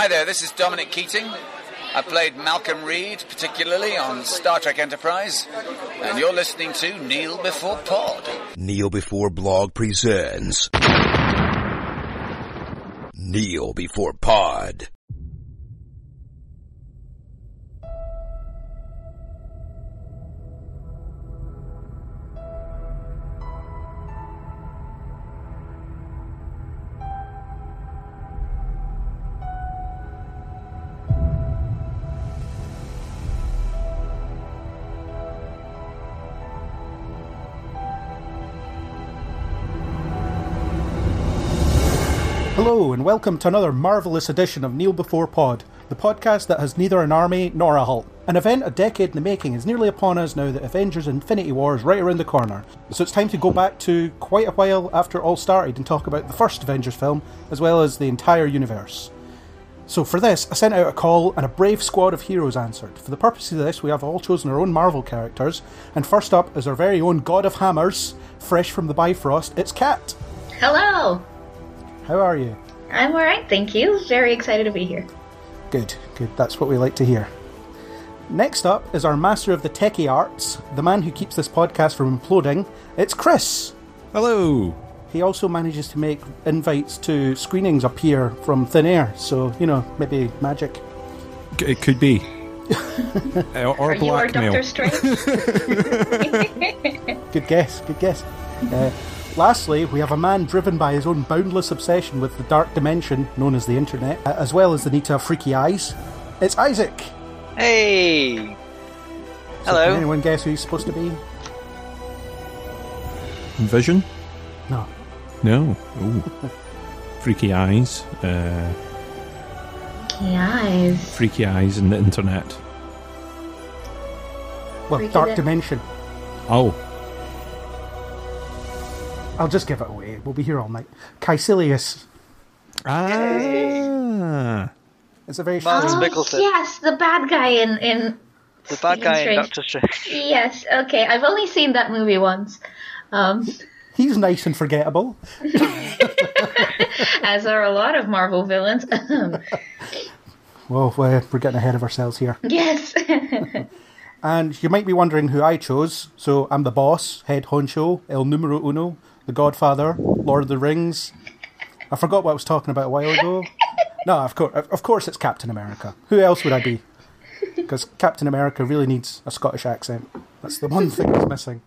Hi there, this is Dominic Keating. I played Malcolm Reed, particularly on Star Trek Enterprise, and you're listening to Kneel Before Pod. Kneel Before Blog presents Kneel Before Pod. And welcome to another marvellous edition of Kneel Before Pod, the podcast that has neither an army nor a halt. An event a decade in the making is nearly upon us now that Avengers Infinity War is right around the corner. So it's time to go back to quite a while after it all started and talk about the first Avengers film, as well as the entire universe. So for this, I sent out a call and a brave squad of heroes answered. For the purpose of this, we have all chosen our own Marvel characters, and first up is our very own God of Hammers, fresh from the Bifrost, it's Kat. Hello. How are you? I'm alright, thank you. Very excited to be here. Good, good. That's what we like to hear. Next up is our master of the techie arts, the man who keeps this podcast from imploding. It's Chris. Hello. He also manages to make invites to screenings appear from thin air, so, you know, maybe magic. It could be. Or Are you blackmail. Doctor Strange? Good guess, good guess. Uh, lastly, we have a man driven by his own boundless obsession with the dark dimension known as the internet, uh, as well as the need to have freaky eyes. It's Isaac. Hey! So Hello. Can anyone guess who he's supposed to be? Vision? No. No. Ooh. Freaky eyes. Uh, Eyes. freaky eyes in the internet. Well, Freaky dark di- dimension. Oh. I'll just give it away. We'll be here all night. Kaecilius. Ah. It's a very Mads strange- Mikkelsen. yes, the bad guy in in. The bad guy in Strange. Doctor Strange. Yes, okay. I've only seen that movie once. Um, He's nice and forgettable. as are a lot of Marvel villains. Well, we're we're getting ahead of ourselves here. yes. And you might be wondering who I chose. So I'm the boss, head honcho, el numero uno, the Godfather, Lord of the Rings. I forgot what I was talking about a while ago. No, of course, of course, it's Captain America. Who else would I be? Because Captain America really needs a Scottish accent. That's the one thing that's missing.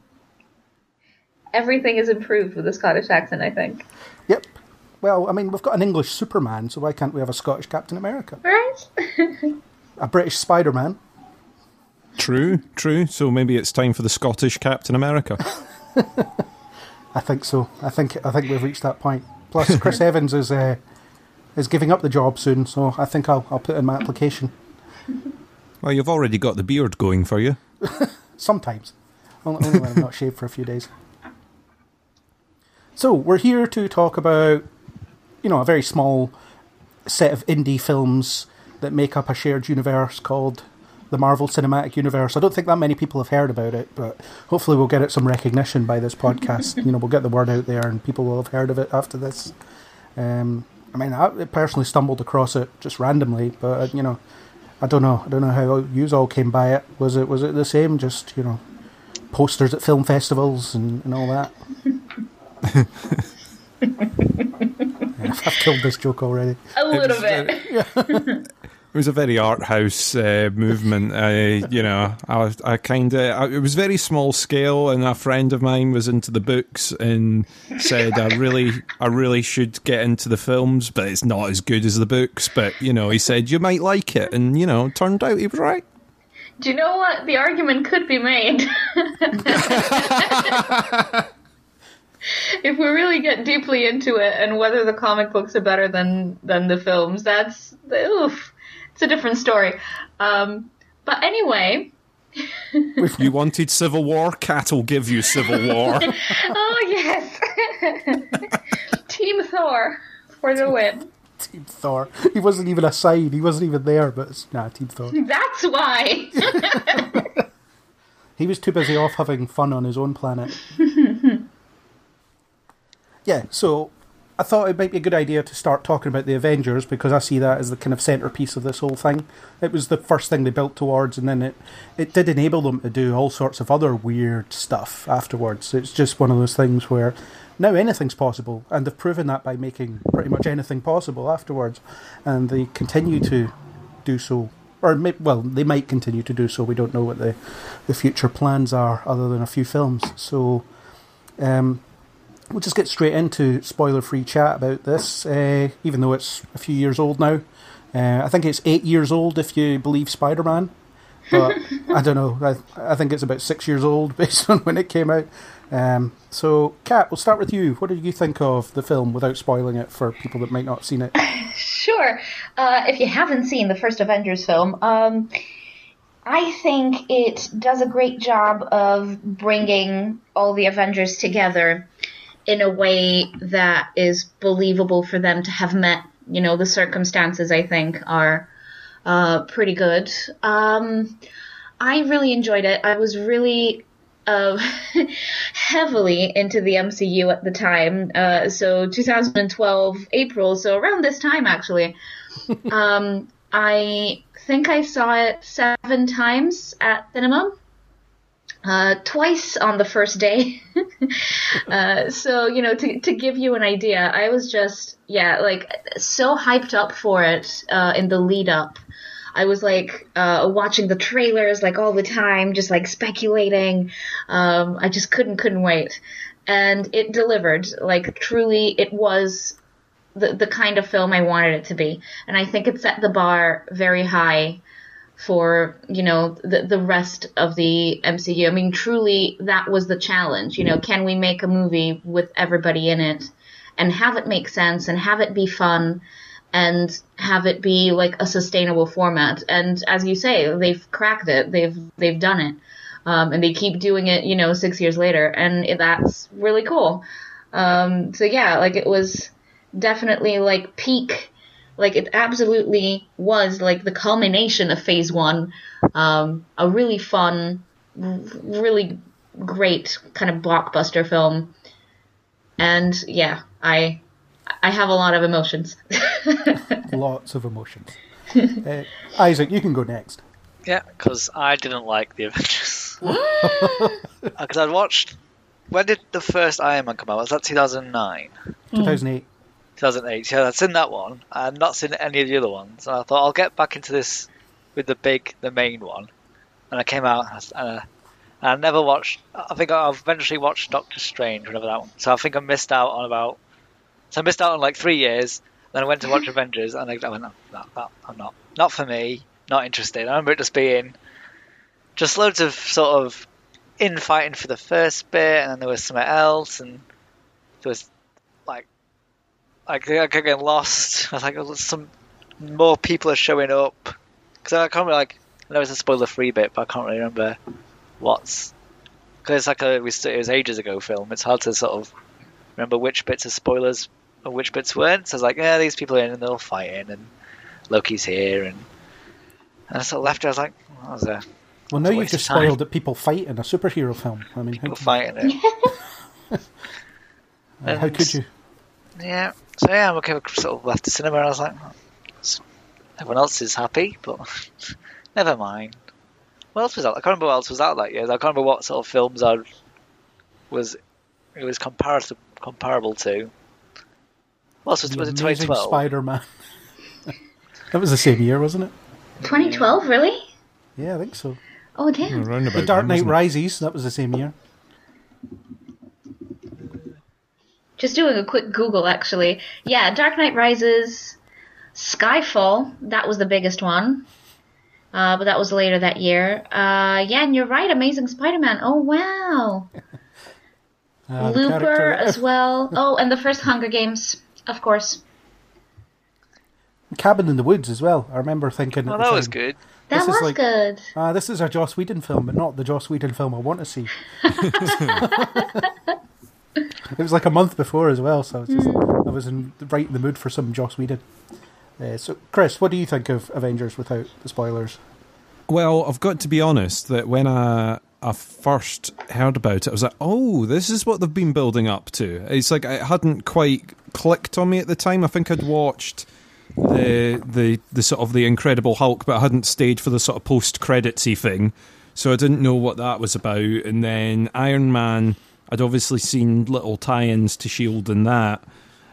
Everything is improved with a Scottish accent, I think. Yep. Well, I mean, we've got an English Superman, so why can't we have a Scottish Captain America? Right? A British Spider Man. True, true. So maybe it's time for the Scottish Captain America. I think so. I think I think we've reached that point. Plus, Chris Evans is uh, is giving up the job soon, so I think I'll I'll put in my application. well, you've already got the beard going for you. Sometimes, only, only when I'm not shaved for a few days. So we're here to talk about, you know, a very small set of indie films that make up a shared universe called the Marvel Cinematic Universe. I don't think that many people have heard about it, but hopefully we'll get it some recognition by this podcast. you know, we'll get the word out there, and people will have heard of it after this. Um, I mean, I personally stumbled across it just randomly, but uh, you know, I don't know. I don't know how you all came by it. Was it was it the same? Just you know, posters at film festivals and, and all that. Yeah, I've killed this joke already. A little was bit. It was a very art house uh, movement. I, you know, I, I kind of, it was very small scale, and a friend of mine was into the books and said, "I really, I really should get into the films, but it's not as good as the books." But you know, he said you might like it, and you know, turned out he was right. Do you know what? The argument could be made. if we really get deeply into it and whether the comic books are better than than the films, that's oof. It's a different story. Um, but anyway, if You wanted Civil War, Kat will give you Civil War. oh yes, Team Thor for the win. Team Thor. He wasn't even a side. He wasn't even there. But it's, nah, Team Thor. That's why. He was too busy off having fun on his own planet. yeah. So I thought it might be a good idea to start talking about the Avengers because I see that as the kind of centerpiece of this whole thing. It was the first thing they built towards, and then it it did enable them to do all sorts of other weird stuff afterwards. It's just one of those things where now anything's possible, and they've proven that by making pretty much anything possible afterwards, and they continue to do so. Or may, well, they might continue to do so. We don't know what the the future plans are, other than a few films. So. Um, we'll just get straight into spoiler-free chat about this, uh, even though it's a few years old now. Uh, I think it's eight years old if you believe Spider-Man, but I don't know. I, I think it's about six years old based on when it came out. Um, so, Kat, we'll start with you. What did you think of the film without spoiling it for people that might not have seen it? Sure. Uh, if you haven't seen the first Avengers film, um, I think it does a great job of bringing all the Avengers together in a way that is believable for them to have met. You know, the circumstances I think are uh, pretty good. Um, I really enjoyed it. I was really uh, heavily into the MCU at the time. Uh, so 2012 April, so around this time actually. um, I think I saw it seven times at cinema. Uh, twice on the first day. uh, so, you know, to, to give you an idea, I was just, yeah, like, so hyped up for it uh, in the lead up. I was like uh, watching the trailers like all the time, just like speculating. Um, I just couldn't couldn't wait, and it delivered. Like truly, it was the the kind of film I wanted it to be, and I think it set the bar very high for you know the the rest of the MCU. I mean, truly, that was the challenge. You know, can we make a movie with everybody in it and have it make sense and have it be fun and have it be like a sustainable format? And as you say, they've cracked it. They've they've done it, um, and they keep doing it. You know, six years later, and that's really cool. Um, so yeah, like it was definitely like peak like it absolutely was like the culmination of phase one um, a really fun really great kind of blockbuster film and yeah i i have a lot of emotions Lots of emotions. uh, Isaac, you can go next. Yeah, because I didn't like the Avengers. Because I'd watched. When did the first Iron Man come out? Was that 2009? 2008. 2008. Yeah, I'd seen that one. I'd not seen any of the other ones. And I thought I'll get back into this with the big, the main one. And I came out and I, and I never watched. I think I've eventually watched Doctor Strange, whatever that one. So I think I missed out on about. So I missed out on like three years. Then I went to watch Avengers, and I, I went, no, no, no, I'm not, not for me, not interested. I remember it just being just loads of sort of infighting for the first bit, and then there was something else, and there was I kept getting lost. I was like, oh, some more people are showing up because I can't really like. I know it's a spoiler-free bit, but I can't really remember what's because it's like a it was, it was ages ago film. It's hard to sort of remember which bits are spoilers and which bits weren't. So I was like, yeah, these people are in and they're all fighting, and Loki's here, and and I sort of left. it, I was like, oh, that was a Well, now you've just spoiled that people fight in a superhero film. I mean, how, people fighting it. how could you? Yeah. So yeah, I'm okay. Sort of left the cinema, and I was like, everyone else is happy, but never mind. What else was out? I can't remember what else was out that year. I can't remember what sort of films I was. It was comparative comparable to. What else was, The was it? 2012. Spider-Man. that was the same year, wasn't it? 2012 really Yeah, I think so. oh damn Around The Dark Knight wasn't? Rises. That was the same year. Just doing a quick Google, actually. Yeah, Dark Knight Rises, Skyfall. That was the biggest one, uh, but that was later that year. Uh, yeah, and you're right. Amazing Spider-Man. Oh wow. Uh, Looper as well. Oh, and the first Hunger Games, of course. Cabin in the Woods as well. I remember thinking. Oh, at the that was good. That This is was like- good. Ah, this is a Joss Whedon film, but not the Joss Whedon film I want to see. it was like a month before as well, so it's just, I was in right in the mood for some Joss Whedon. Uh, so, Chris, what do you think of Avengers without the spoilers? Well, I've got to be honest that when I I first heard about it, I was like, "Oh, this is what they've been building up to." It's like it hadn't quite clicked on me at the time. I think I'd watched the the the sort of the Incredible Hulk, but I hadn't stayed for the sort of post creditsy thing, so I didn't know what that was about. And then Iron Man, I'd obviously seen little tie-ins to Shield and that,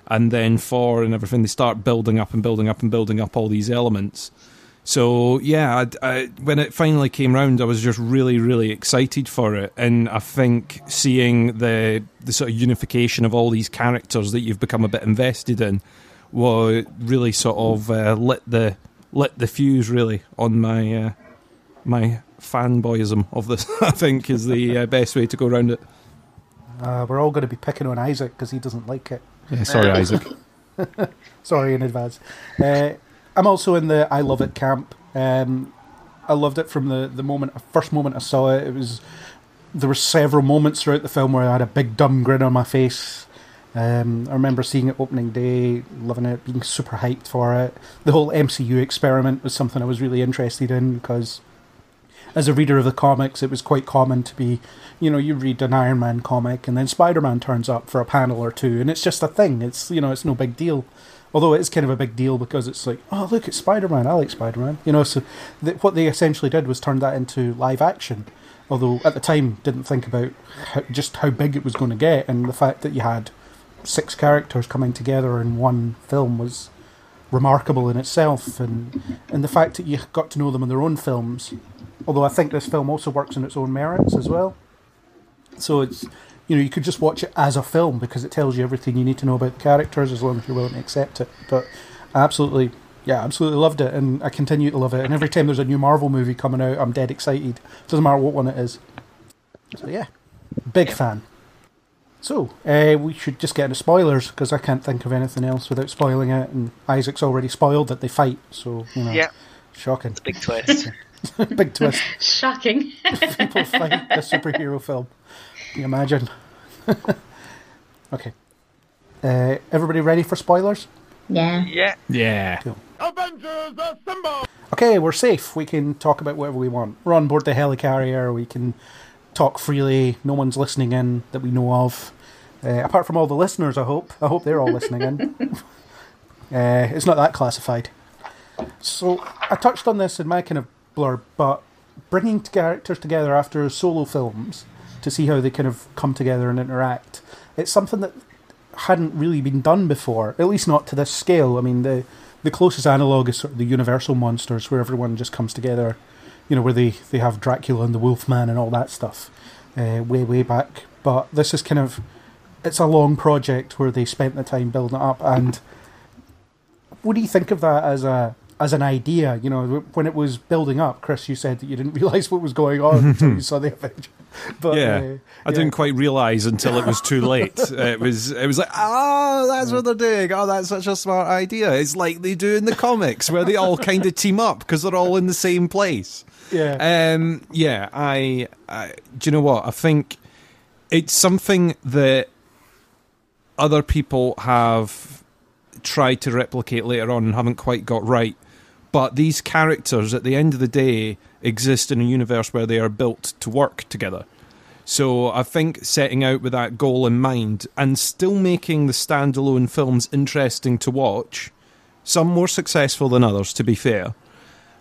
and then Thor and everything. They start building up and building up and building up all these elements. So yeah, I, I, when it finally came round, I was just really, really excited for it, and I think seeing the the sort of unification of all these characters that you've become a bit invested in, what really sort of uh, lit the lit the fuse really on my uh, my fanboyism of this. I think is the uh, best way to go around it. Uh, we're all going to be picking on Isaac because he doesn't like it. Yeah, sorry, Isaac. Sorry in advance. Uh, I'm also in the I love it camp. Um, I loved it from the, the moment first moment I saw it. It was there were several moments throughout the film where I had a big dumb grin on my face. Um, I remember seeing it opening day, loving it, being super hyped for it. The whole MCU experiment was something I was really interested in because, as a reader of the comics, it was quite common to be, you know, you read an Iron Man comic and then Spider Man turns up for a panel or two, and it's just a thing. It's you know, it's no big deal. Although it is kind of a big deal because it's like, oh look, it's Spider Man. I like Spider Man. You know, so th- what they essentially did was turn that into live action. Although at the time didn't think about how, just how big it was going to get, and the fact that you had six characters coming together in one film was remarkable in itself, and and the fact that you got to know them in their own films. Although I think this film also works on its own merits as well. So it's you know you could just watch it as a film because it tells you everything you need to know about the characters as long as you're willing to accept it. But I absolutely, yeah, absolutely loved it, and I continue to love it. And every time there's a new Marvel movie coming out, I'm dead excited. Doesn't matter what one it is. So yeah, big fan. So uh, we should just get into spoilers because I can't think of anything else without spoiling it. And Isaac's already spoiled that they fight, so you know, Yeah, shocking, big twist. big twist. Shocking. People fight a superhero film. Can you imagine? okay. Uh, everybody ready for spoilers? yeah. yeah, Yeah. Avengers Assemble. Okay, we're safe. We can talk about whatever we want. We're on board the helicarrier. We can talk freely. No one's listening in that we know of. Uh, apart from all the listeners, I hope. I hope they're all listening in. uh, it's not that classified. So I touched on this in my kind of blurb, but bringing characters together after solo films to see how they kind of come together and interact, it's something that hadn't really been done before, at least not to this scale. I mean, the the closest analog is sort of the Universal monsters, where everyone just comes together. You know, where they they have Dracula and the Wolfman and all that stuff, uh, way way back. But this is kind of it's a long project where they spent the time building it up. And what do you think of that as a as an idea? You know, when it was building up, Chris, you said that you didn't realize what was going on until you saw the Avengers. But Yeah, uh, I didn't quite realise until it was too late. It was it was like, oh, that's what they're doing. Oh, that's such a smart idea. It's like they do in the comics where they all kind of team up because they're all in the same place. Yeah. Um, yeah, I, I. Do you know what? I think it's something that other people have tried to replicate later on and haven't quite got right. But these characters, at the end of the day, exist in a universe where they are built to work together. So I think setting out with that goal in mind and still making the standalone films interesting to watch, some more successful than others, to be fair,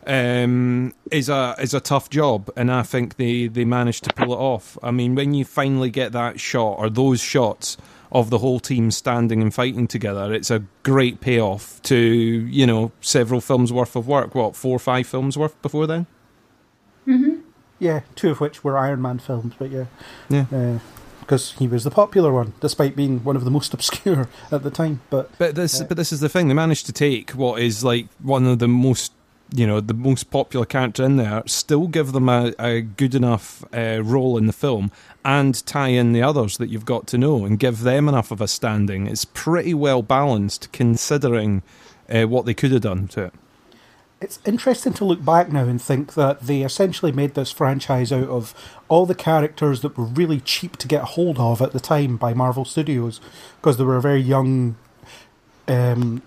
um, is a is a tough job, and I think they they managed to pull it off. I mean, when you finally get that shot or those shots of the whole team standing and fighting together, it's a great payoff to you know several films worth of work. What four or five films worth before then? Mm-hmm. Yeah, two of which were Iron Man films, but yeah. Yeah. Uh, because he was the popular one, despite being one of the most obscure at the time. But But this, uh, but this is the thing. They managed to take what is like one of the most, you know, the most popular character in there, still give them a, a good enough uh, role in the film, and tie in the others that you've got to know, and give them enough of a standing. It's pretty well balanced, considering uh, what they could have done to it. it's interesting to look back now and think that they essentially made this franchise out of all the characters that were really cheap to get hold of at the time by Marvel Studios, because they were a very young, um,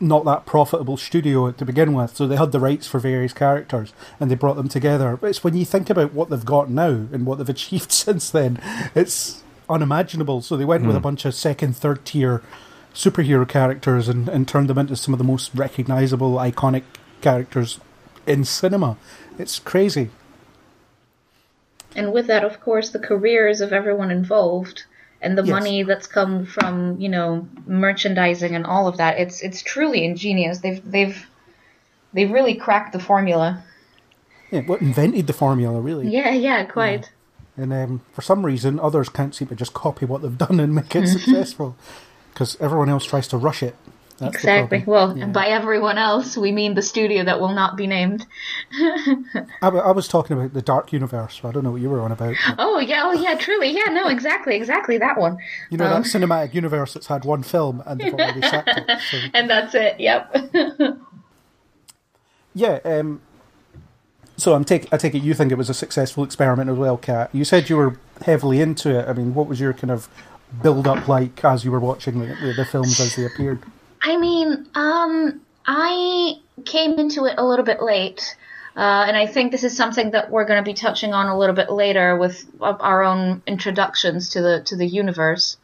not that profitable studio to begin with, so they had the rights for various characters and they brought them together. But it's when you think about what they've got now and what they've achieved since then, it's unimaginable. So they went with a hmm. bunch of second, third tier superhero characters and, and turned them into some of the most recognizable, iconic characters in cinema. It's crazy. And with that, of course, the careers of everyone involved and the Yes. money that's come from you know merchandising and all of that. It's it's truly ingenious. They've they've they've really cracked the formula. Yeah, what invented the formula, really. Yeah, yeah, quite. And um, for some reason, others can't seem to just copy what they've done and make it successful because everyone else tries to rush it. That's Exactly. Well, Yeah. by everyone else, we mean the studio that will not be named. I, w- I was talking about the Dark Universe. I don't know what you were on about. but Oh yeah, oh yeah, truly, yeah, no, exactly, exactly that one. You know Um, that cinematic universe that's had one film and they've already sacked it. So, And that's it. Yep. yeah. Um, so I'm take I take it you think it was a successful experiment as well, Kat. You said you were heavily into it. I mean, what was your kind of build up like as you were watching the, the films as they appeared? I mean, um, I came into it a little bit late, uh, and I think this is something that we're going to be touching on a little bit later with our own introductions to the to the universe.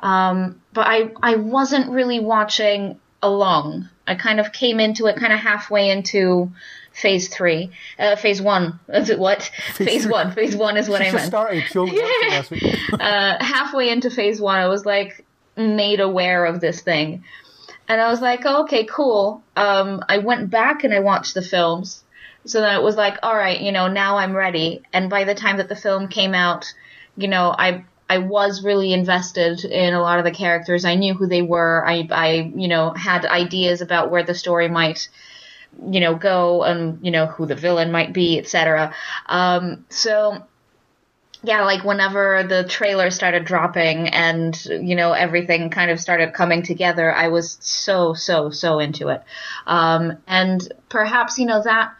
Um, but I I wasn't really watching along. I kind of came into it kind of halfway into phase three, uh, phase one. Is it what? Phase, three. one. Phase one is what I meant started. You only watched it last week. uh, halfway into phase one, I was like made aware of this thing, and I was like, oh, okay, cool. Um, I went back and I watched the films, so then it was like, all right, you know, now I'm ready. And by the time that the film came out, you know, I I was really invested in a lot of the characters. I knew who they were. I I you know had ideas about where the story might you know go and you know who the villain might be, etc. Um, so yeah, like whenever the trailer started dropping and you know everything kind of started coming together, I was so so so into it. Um, and perhaps you know that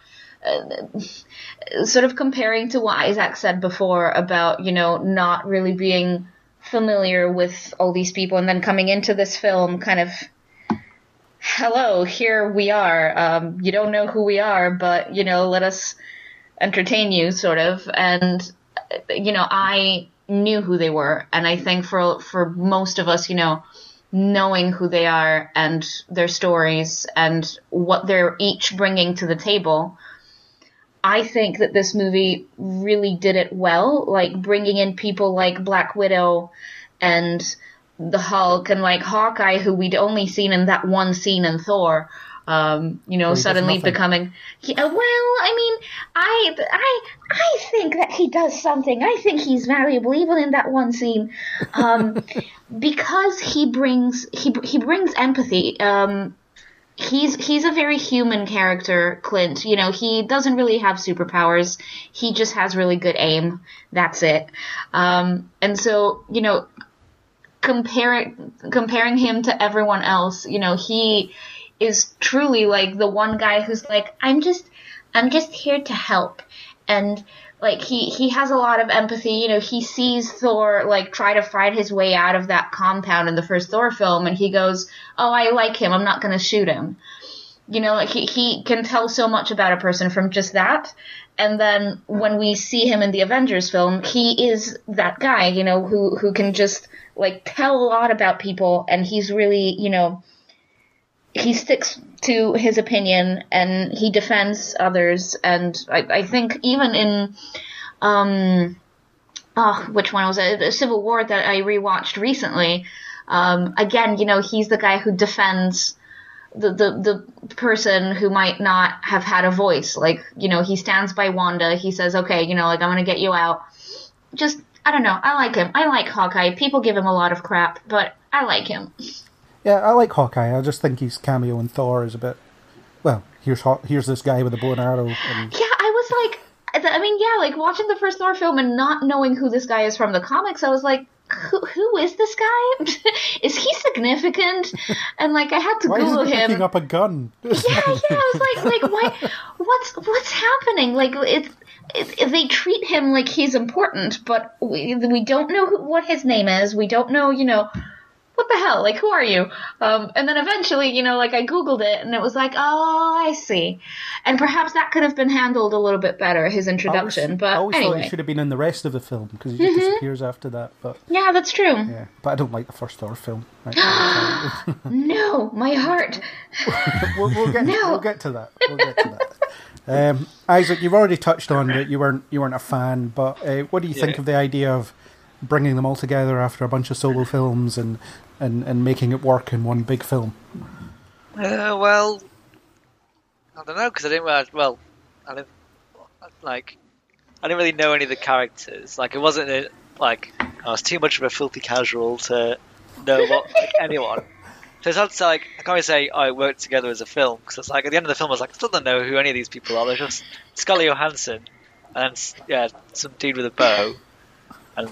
uh, sort of comparing to what Isaac said before about you know not really being familiar with all these people and then coming into this film kind of hello here we are um, you don't know who we are but you know let us entertain you sort of and you know, I knew who they were, and I think for for most of us, you know, knowing who they are and their stories and what they're each bringing to the table, I think that this movie really did it well, like bringing in people like Black Widow and the Hulk and like Hawkeye, who we'd only seen in that one scene in Thor. Um, you know, he suddenly becoming. Yeah, well, I mean, I, I, I think that he does something. I think he's valuable, even in that one scene, um, because he brings he he brings empathy. Um, he's he's a very human character, Clint. You know, he doesn't really have superpowers. He just has really good aim. That's it. Um, and so, you know, comparing comparing him to everyone else, you know, he is truly like the one guy who's like, I'm just I'm just here to help. And like he he has a lot of empathy, you know, he sees Thor like try to fight his way out of that compound in the first Thor film and he goes, "Oh, I like him. I'm not going to shoot him." You know, like he he can tell so much about a person from just that. And then when we see him in the Avengers film, he is that guy, you know, who who can just like tell a lot about people and he's really, you know, he sticks to his opinion and he defends others. And I, I think even in um oh which one was it? The civil war that i rewatched recently um again you know he's the guy who defends the, the the person who might not have had a voice. Like you know he stands by wanda. He says okay you know like i'm gonna get you out. Just i don't know. I like him. I like hawkeye. People give him a lot of crap but i like him Yeah, I like Hawkeye. I just think his cameo in Thor is a bit. Well, here's Haw- here's this guy with a bow and arrow, and Yeah, I was like, I mean, yeah, like watching the first Thor film and not knowing who this guy is from the comics, I was like, who, who is this guy? is he significant? And like, I had to why Google him. picking up a gun? Yeah, yeah, I was like, like, why? What's what's happening? Like, it's. It, they treat him like he's important, but we we don't know who, what his name is. We don't know, you know, what the hell? Like, who are you? Um, and then eventually, you know, like I Googled it and it was like, oh, I see. And perhaps that could have been handled a little bit better, his introduction. I always, but I always thought anyway. he should have been in the rest of the film because he just disappears after that. But Yeah, that's true. yeah, but I don't like the first Thor film. Right? No, my heart. we'll, we'll get No. we'll get to that. We'll get to that. Um, Isaac, you've already touched on that you weren't you weren't a fan, but uh, what do you think of the idea of bringing them all together after a bunch of solo films and, and, and making it work in one big film? Uh, well, I don't know because I didn't. realize- Well, I didn't like. I didn't really know any of the characters. Like, it wasn't a, like I was too much of a filthy casual to know what like, anyone. So it's hard to say, like I can't really say oh, it worked together as a film because it's like at the end of the film I was like I still don't know who any of these people are. They're just Scarlett Johansson and yeah some dude with a bow and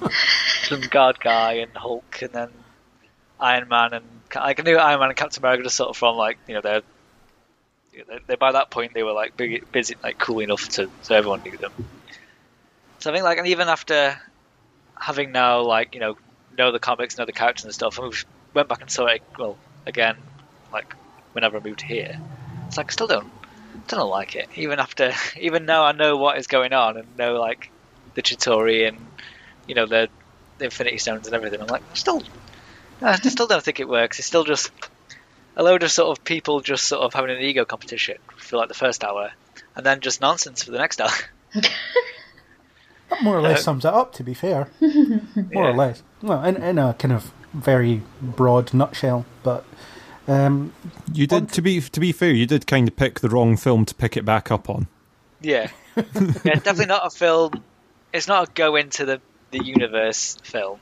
some guard guy and Hulk and then Iron Man and I knew Iron Man and Captain America just sort of from like you know they're they, by that point they were like big, busy like cool enough to so everyone knew them. So I think like and even after having now like you know know the comics, know the characters and stuff, and we went back and saw it well again like whenever I moved here. It's like I still don't don't like it even after even now I know what is going on and know like the Chitauri and you know the, the Infinity Stones and everything. I'm like still I still don't think it works. It's still just a load of sort of people just sort of having an ego competition for like the first hour, and then just nonsense for the next hour. That more or less sums it up, to be fair. more or less. Well, in, in a kind of very broad nutshell, but um, You did to be to be fair, you did kind of pick the wrong film to pick it back up on. Yeah, yeah, definitely not a film. It's not a go into the the universe film.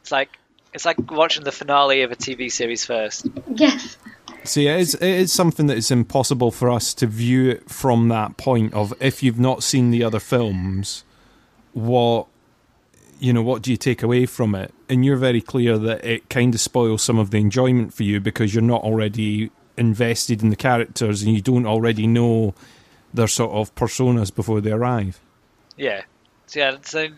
It's like it's like watching the finale of a TV series first. Yes. See, it is, it is something that is impossible for us to view it from that point of if you've not seen the other films, what you know, what do you take away from it? And you're very clear that it kind of spoils some of the enjoyment for you because you're not already invested in the characters and you don't already know their sort of personas before they arrive. Yeah, so, yeah. So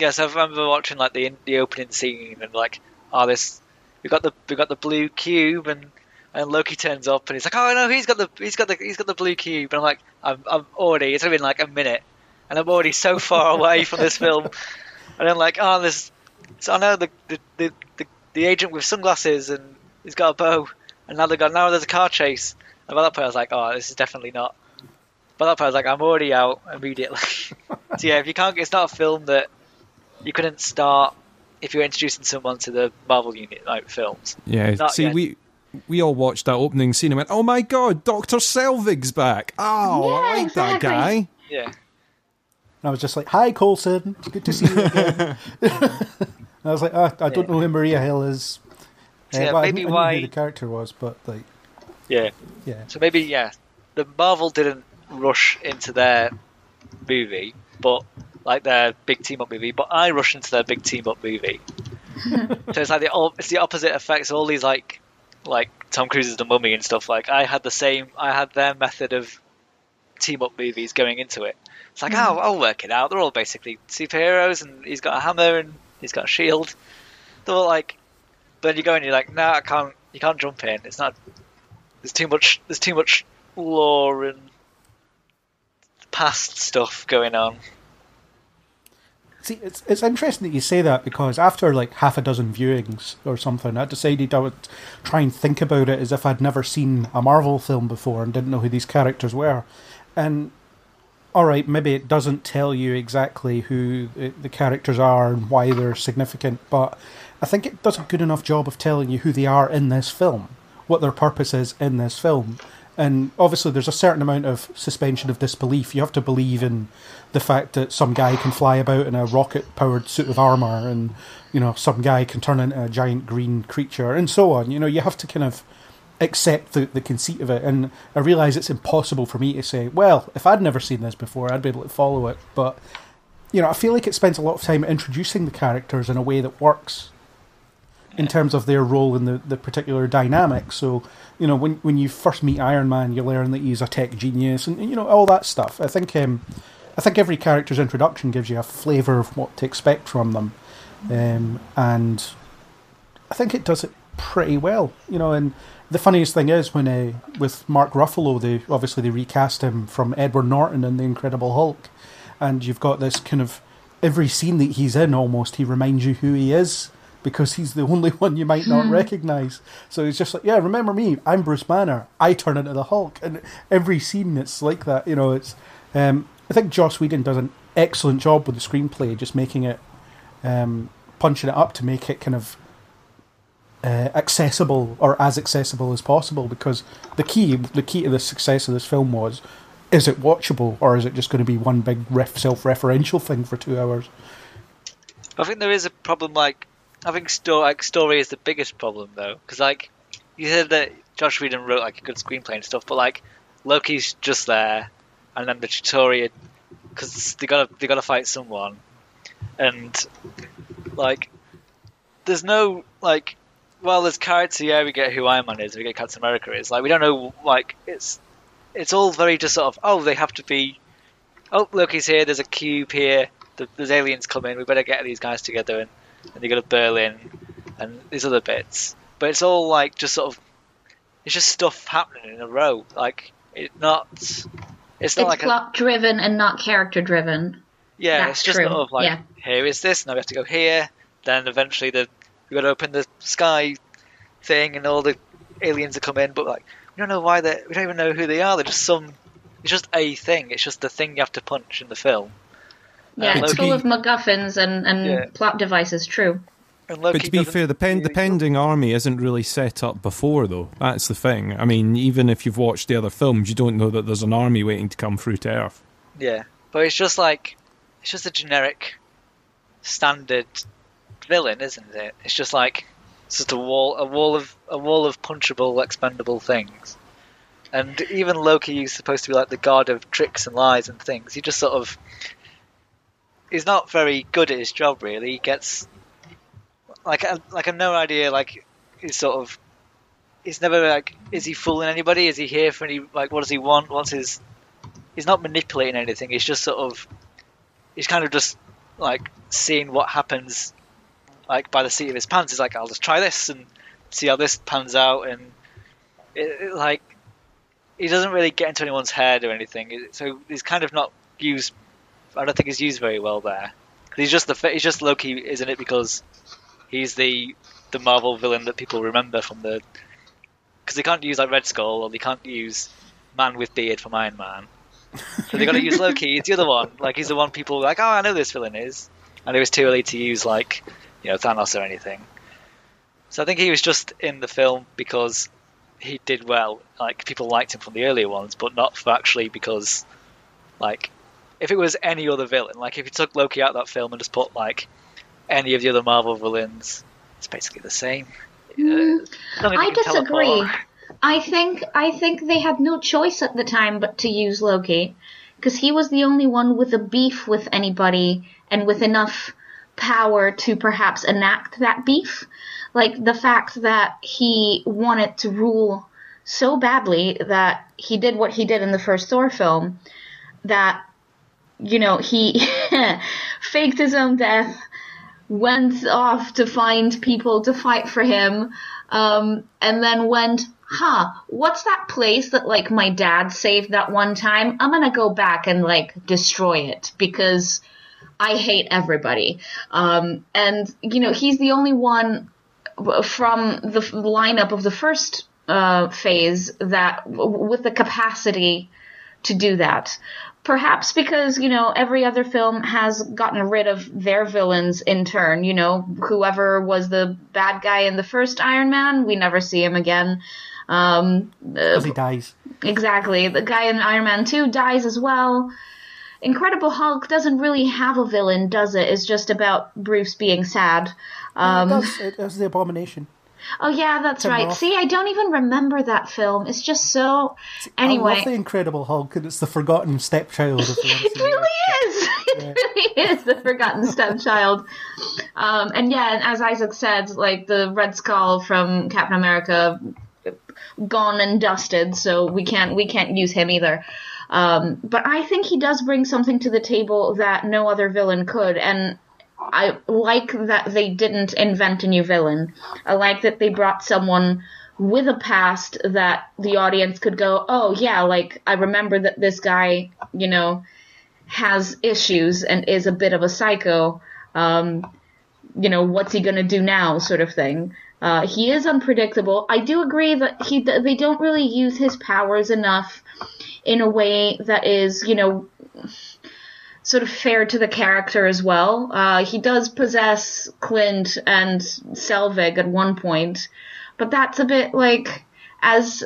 yes, I remember watching like the the opening scene and like, oh, this we got the we got the blue cube and and Loki turns up and he's like, oh no, he's got the he's got the he's got the blue cube and I'm like, I'm I'm already it's only been like a minute and I'm already so far away from this film and I'm like, oh, this so I know the the, the the the agent with sunglasses and he's got a bow and now they got now there's a car chase and by that point I was like, oh, this is definitely not. By that point, I was like, I'm already out immediately. so yeah, if you can't, it's not a film that you couldn't start if you're introducing someone to the Marvel unit like films. Yeah, Not see, yet. we we all watched that opening scene and went, "Oh my god, Doctor Selvig's back! Oh, I Yeah, like that guy." Yeah, and I was just like, "Hi, Coulson. It's good to see you again." and I was like, oh, "I don't know who Maria Hill is." Uh, yeah, well, I maybe knew- I knew why- who the character was, but like, yeah. yeah, So maybe yeah, the Marvel didn't rush into their movie, but like their big team up movie. But I rush into their big team up movie. so it's like the it's the opposite effects. All these like like Tom Cruise's The Mummy and stuff. Like I had the same. I had their method of team up movies going into it. It's like oh, I'll work it out. They're all basically superheroes, and he's got a hammer and he's got a shield. They're all like. But then you go and you're like, no, I can't. You can't jump in. It's not. There's too much. There's too much lore and past stuff going on. See, it's it's interesting that you say that because after like half a dozen viewings or something, I decided I would try and think about it as if I'd never seen a Marvel film before and didn't know who these characters were. And all right, maybe it doesn't tell you exactly who the, the characters are and why they're significant, but I think it does a good enough job of telling you who they are in this film, what their purpose is in this film. And obviously, there's a certain amount of suspension of disbelief. You have to believe in the fact that some guy can fly about in a rocket powered suit of armor, and you know, some guy can turn into a giant green creature, and so on. You know, you have to kind of accept the, the conceit of it. And I realise it's impossible for me to say, well, if I'd never seen this before, I'd be able to follow it. But, you know, I feel like it spends a lot of time introducing the characters in a way that works in terms of their role in the, the particular dynamic. So, you know, when when you first meet Iron Man, you learn that he's a tech genius and, you know, all that stuff. I think um, I think every character's introduction gives you a flavour of what to expect from them. Um, and I think it does it pretty well. You know, and the funniest thing is when uh, with Mark Ruffalo, they obviously they recast him from Edward Norton in The Incredible Hulk, and you've got this kind of every scene that he's in almost he reminds you who he is because he's the only one you might not recognize. So he's just like, yeah, remember me? I'm Bruce Banner. I turn into the Hulk, and every scene it's like that. You know, it's. Um, I think Joss Whedon does an excellent job with the screenplay, just making it, um, punching it up to make it kind of uh, accessible or as accessible as possible. Because the key, the key to the success of this film was, is it watchable or is it just going to be one big ref, self-referential thing for two hours? I think there is a problem. Like, I think sto- like story is the biggest problem though, because like you said that Joss Whedon wrote like a good screenplay and stuff, but like Loki's just there, and then the Chitauri because they gotta they gotta fight someone, and like there's no like well there's character yeah we get who Iron Man is we get Captain America is like we don't know like it's it's all very just sort of oh they have to be oh Loki's here there's a cube here the, there's aliens coming we better get these guys together and, and they go to Berlin and these other bits but it's all like just sort of it's just stuff happening in a row like it not it's not It's like plot driven and not character driven. yeah, That's it's just true. sort of like Yeah. here is this, now we have to go here. Then eventually the we got to open the sky thing, and all the aliens are come in. But like we don't know why they we don't even know who they are. They're just some. It's just a thing. It's just the thing you have to punch in the film. Yeah, it's full Loki- of MacGuffins and, and Yeah. plot devices. True. And Loki But to be fair, the, pen, the really- pending army isn't really set up before, though. That's the thing. I mean, even if you've watched the other films, you don't know that there's an army waiting to come through to Earth. Yeah, but it's just like it's just a generic, standard villain, isn't it? It's just like it's just a wall, a wall of a wall of punchable, expendable things. And even Loki is supposed to be like the god of tricks and lies and things. He just sort of he's not very good at his job. Really, he gets like I, like I've no idea. Like he's sort of he's never like is he fooling anybody? Is he here for any like what does he want? What's his he's not manipulating anything. He's just sort of he's kind of just like seeing what happens like by the seat of his pants. He's like, I'll just try this and see how this pans out, and it, it, like he doesn't really get into anyone's head or anything. So he's kind of not used. I don't think he's used very well there. He's just the he's just Loki, isn't it? Because he's the the Marvel villain that people remember from the because they can't use like Red Skull or they can't use Man with Beard from Iron Man. So they got to use Loki. He's the other one. Like he's the one people were like, oh, I know this villain is, and it was too early to use like you know Thanos or anything. So I think he was just in the film because he did well. Like people liked him from the earlier ones, but not for actually because like if it was any other villain, like if you took Loki out of that film and just put like any of the other Marvel villains, it's basically the same. Uh, long as I disagree. teleport. I think I think they had no choice at the time but to use Loki because he was the only one with a beef with anybody and with enough power to perhaps enact that beef. Like the fact that he wanted to rule so badly that he did what he did in the first Thor film that you know he faked his own death went off to find people to fight for him, um, and then went, huh, what's that place that like my dad saved that one time? I'm gonna go back and like destroy it because I hate everybody. Um, and you know, he's the only one from the lineup of the first uh, phase that with the capacity to do that. Perhaps because, you know, every other film has gotten rid of their villains in turn. You know, whoever was the bad guy in the first Iron Man, we never see him again. Um, uh, Because he dies. exactly. The guy in Iron Man 2 dies as well. Incredible Hulk doesn't really have a villain, does it? It's just about Bruce being sad. Um, it does. It does the abomination. Oh, yeah, that's right. Roth. See, I don't even remember that film. It's just so. I Anyway. love the Incredible Hulk, and it's the forgotten stepchild of the It really is. It really is the forgotten stepchild. Um, and yeah, and as Isaac said, like the Red Skull from Captain America, gone and dusted, so we can't we can't use him either. Um, but I think he does bring something to the table that no other villain could, and I like that they didn't invent a new villain. I like that they brought someone with a past that the audience could go, oh yeah, like I remember that this guy, you know, has issues and is a bit of a psycho. Um, you know, what's he gonna do now, sort of thing. Uh, he is unpredictable. I do agree that he they don't really use his powers enough in a way that is, you know, sort of fair to the character as well. Uh, he does possess Clint and Selvig at one point, but that's a bit like as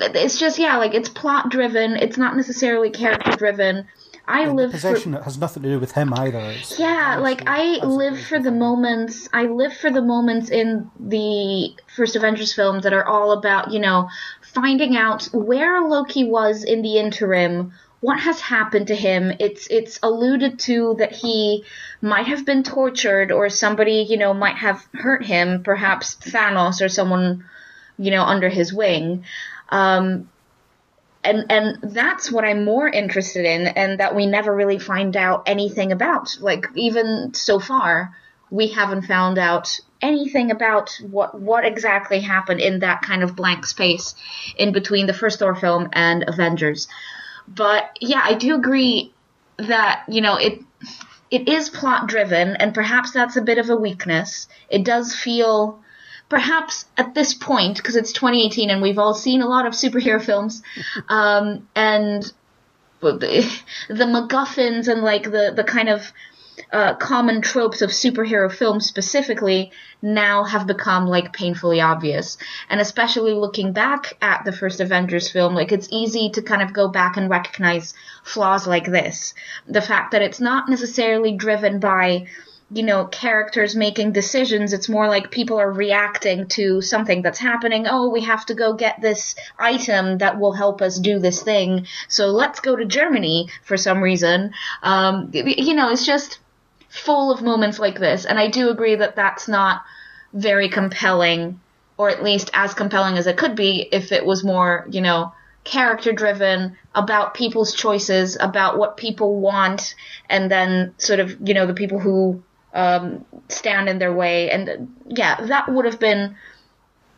it's just yeah, like it's plot driven. It's not necessarily character driven. I live possession for, that has nothing to do with him either. It's, yeah, like I live for the moments. I live for the moments in the first Avengers film that are all about you know finding out where Loki was in the interim, what has happened to him. It's it's alluded to that he might have been tortured or somebody you know might have hurt him, perhaps Thanos or someone you know under his wing. Um, and and that's what I'm more interested in, and that we never really find out anything about. Like even so far, we haven't found out anything about what what exactly happened in that kind of blank space in between the first Thor film and Avengers. But yeah, I do agree that you know it it is plot driven, and perhaps that's a bit of a weakness. It does feel perhaps at this point, because it's 2018 and we've all seen a lot of superhero films, um, and the, the MacGuffins and like the, the kind of uh, common tropes of superhero films specifically now have become like painfully obvious. And especially looking back at the first Avengers film, like it's easy to kind of go back and recognize flaws like this. The fact that it's not necessarily driven by you know, characters making decisions. It's more like people are reacting to something that's happening. Oh, we have to go get this item that will help us do this thing. So let's go to Germany for some reason. Um, you know, it's just full of moments like this. And I do agree that that's not very compelling, or at least as compelling as it could be if it was more, you know, character driven about people's choices, about what people want, and then sort of, you know, the people who um, stand in their way. And yeah, that would have been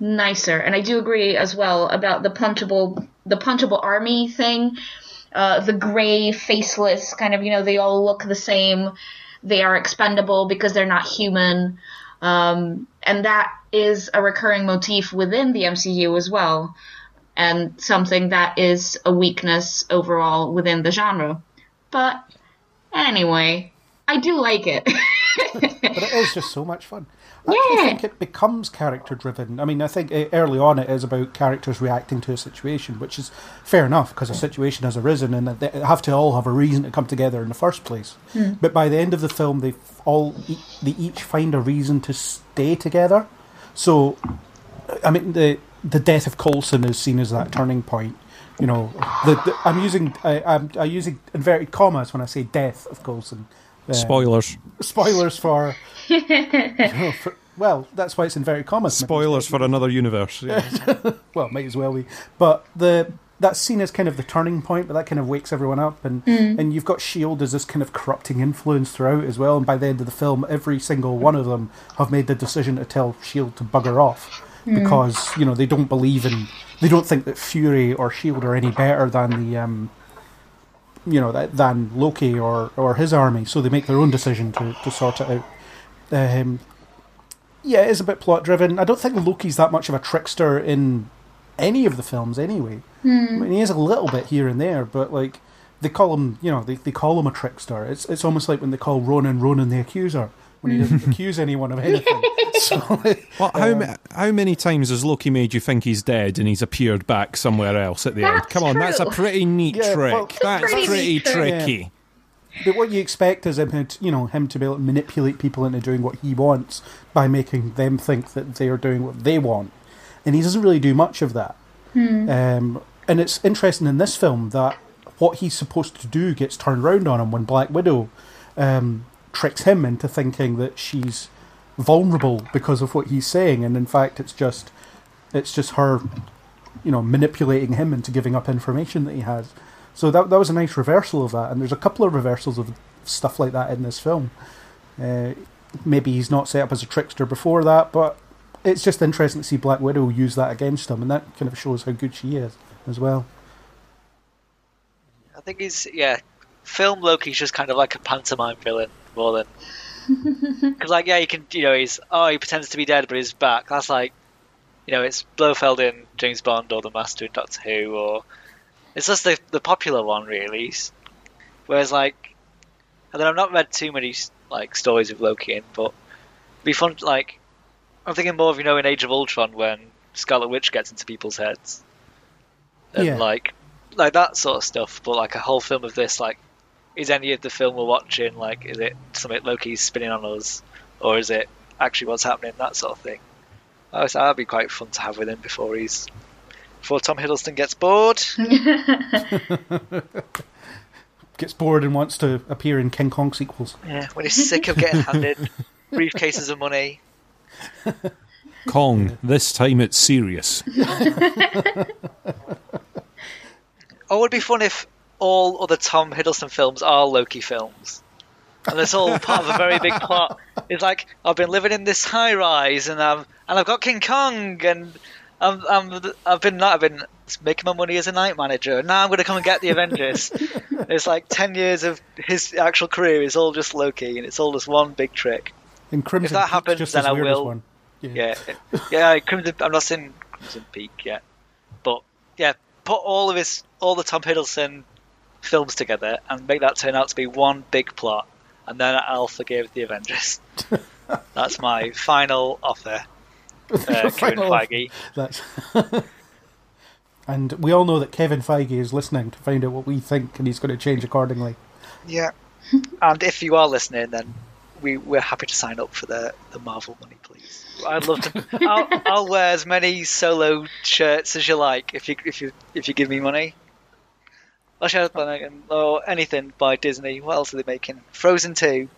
nicer. And I do agree as well about the punchable, the punchable army thing. Uh, the gray, faceless kind of, you know, they all look the same. They are expendable because they're not human. Um, and that is a recurring motif within the MCU as well. And something that is a weakness overall within the genre. But anyway, I do like it. but it is just so much fun. I actually Yeah. think it becomes character driven. I mean, I think uh, early on it is about characters reacting to a situation, which is fair enough because a situation has arisen and they have to all have a reason to come together in the first place. But by the end of the film, they all e- they each find a reason to stay together. So, I mean, the the death of Coulson is seen as that turning point. You know, the, the, I'm using I, I'm, I'm using inverted commas when I say death of Coulson. Uh, Spoilers. spoilers for, you know, for well, that's why it's in very commas. Spoilers for another universe. Yeah. Well, might as well be. But the that scene is kind of the turning point, but that kind of wakes everyone up, and and you've got Shield as this kind of corrupting influence throughout as well. And by the end of the film, every single one of them have made the decision to tell Shield to bugger off because you know they don't believe in, they don't think that Fury or Shield are any better than the. Um, you know, that- than Loki or, or his army, so they make their own decision to, to sort it out. Um, yeah, it is a bit plot driven. I don't think Loki's that much of a trickster in any of the films anyway. Hmm. I mean, he is a little bit here and there, but like they call him, you know, they, they call him a trickster. It's it's almost like when they call Ronan Ronan the accuser when he hmm. doesn't accuse anyone of anything. So, Well, how um, ma- how many times has Loki made you think he's dead and he's appeared back somewhere else at the end? Come on, that's a pretty neat Yeah, trick. well- that's Pretty pretty, neat trick. But what you expect is him, to, you know, him to be able to manipulate people into doing what he wants by making them think that they are doing what they want, and he doesn't really do much of that. Um, and it's interesting in this film that what he's supposed to do gets turned around on him when Black Widow um, tricks him into thinking that she's vulnerable because of what he's saying, and in fact, it's just it's just her, you know, manipulating him into giving up information that he has. So that that was a nice reversal of that, and there's a couple of reversals of stuff like that in this film. Uh, maybe he's not set up as a trickster before that, but it's just interesting to see Black Widow use that against him, and that kind of shows how good she is as well. I think he's yeah. Film Loki's just kind of like a pantomime villain more than because like yeah, you can you know he's oh he pretends to be dead but he's back. That's like you know it's Blofeld in James Bond or the Master in Doctor Who or it's just the the popular one really. Whereas like and then I've not read too many like stories of Loki in, but it'd be fun like I'm thinking more of you know in Age of Ultron when Scarlet Witch gets into people's heads and Yeah. like like that sort of stuff. But like a whole film of this, like, is any of the film we're watching like is it something Loki's spinning on us, or is it actually what's happening? That sort of thing. Oh, so that'd be quite fun to have with him before he's before Tom Hiddleston gets bored. Gets bored and wants to appear in King Kong sequels. Yeah, when he's sick of getting handed briefcases of money. Kong, this time it's serious. Oh, it would be fun if all other Tom Hiddleston films are Loki films. And it's all part of a very big plot. It's like I've been living in this high rise, and I've and I've got King Kong, and I'm, I'm I've been I've been making my money as a night manager. Now I'm going to come and get the Avengers. it's like ten years of his actual career is all just Loki, and it's all just one big trick. And Crimson If that Peak's happens, then I will- one. Yeah, yeah. Crimson, I'm not saying Crimson Peak yet, but yeah, put all of his all the Tom Hiddleston films together and make that turn out to be one big plot, and then I'll forgive the Avengers. That's my final offer, uh, Kevin Feige. That's and we all know that Kevin Feige is listening to find out what we think, and he's going to change accordingly. Yeah, and if you are listening, then we we're happy to sign up for the the Marvel money, please. I'd love to. I'll, I'll wear as many solo shirts as you like if you if you if you give me money. I'll share or anything by Disney. What else are they making? Frozen Two.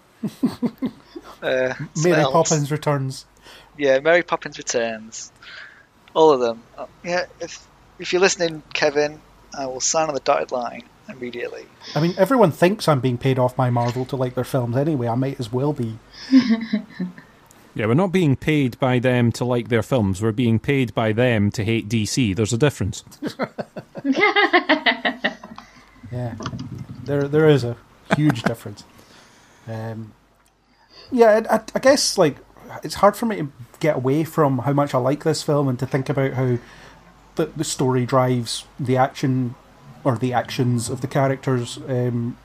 Uh, Mary. Poppins returns. Yeah, Mary Poppins Returns. All of them. Uh, Yeah, if if you're listening, Kevin, I will sign on the dotted line immediately. I mean, everyone thinks I'm being paid off by Marvel to like their films anyway. I might as well be. Yeah, we're not being paid by them to like their films. We're being paid by them to hate DC. There's a difference. Yeah, there there is a huge difference. Um, yeah, I, I guess like it's hard for me to get away from how much I like this film and to think about how the the story drives the action or the actions of the characters um,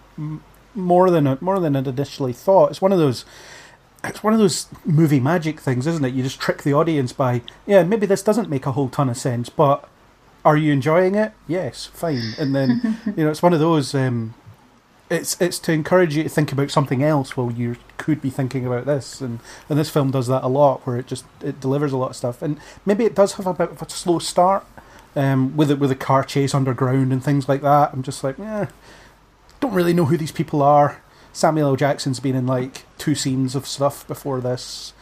more than more than I'd initially thought. It's one of those. It's one of those movie magic things, isn't it? You just trick the audience by, yeah, maybe this doesn't make a whole ton of sense, but are you enjoying it? Yes, fine. And then you know, it's one of those. Um, it's it's to encourage you to think about something else while you could be thinking about this, and and this film does that a lot, where it just it delivers a lot of stuff, and maybe it does have a bit of a slow start, um, with it with a car chase underground and things like that. I'm just like, yeah, don't really know who these people are. Samuel L. Jackson's been in like two scenes of stuff before this.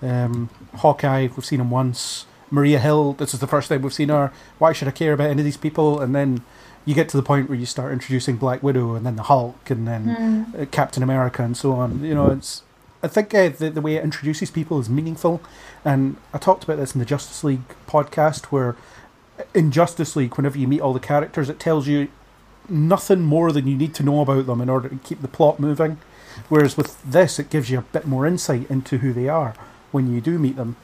Um, Hawkeye, we've seen him once. Maria Hill, this is the first time we've seen her. Why should I care about any of these people? And then you get to the point where you start introducing Black Widow, and then the Hulk, and then uh, Captain America, and so on. You know, it's. I think uh, the the way it introduces people is meaningful, and I talked about this in the Justice League podcast, where in Justice League, whenever you meet all the characters, it tells you nothing more than you need to know about them in order to keep the plot moving. Whereas with this, it gives you a bit more insight into who they are when you do meet them.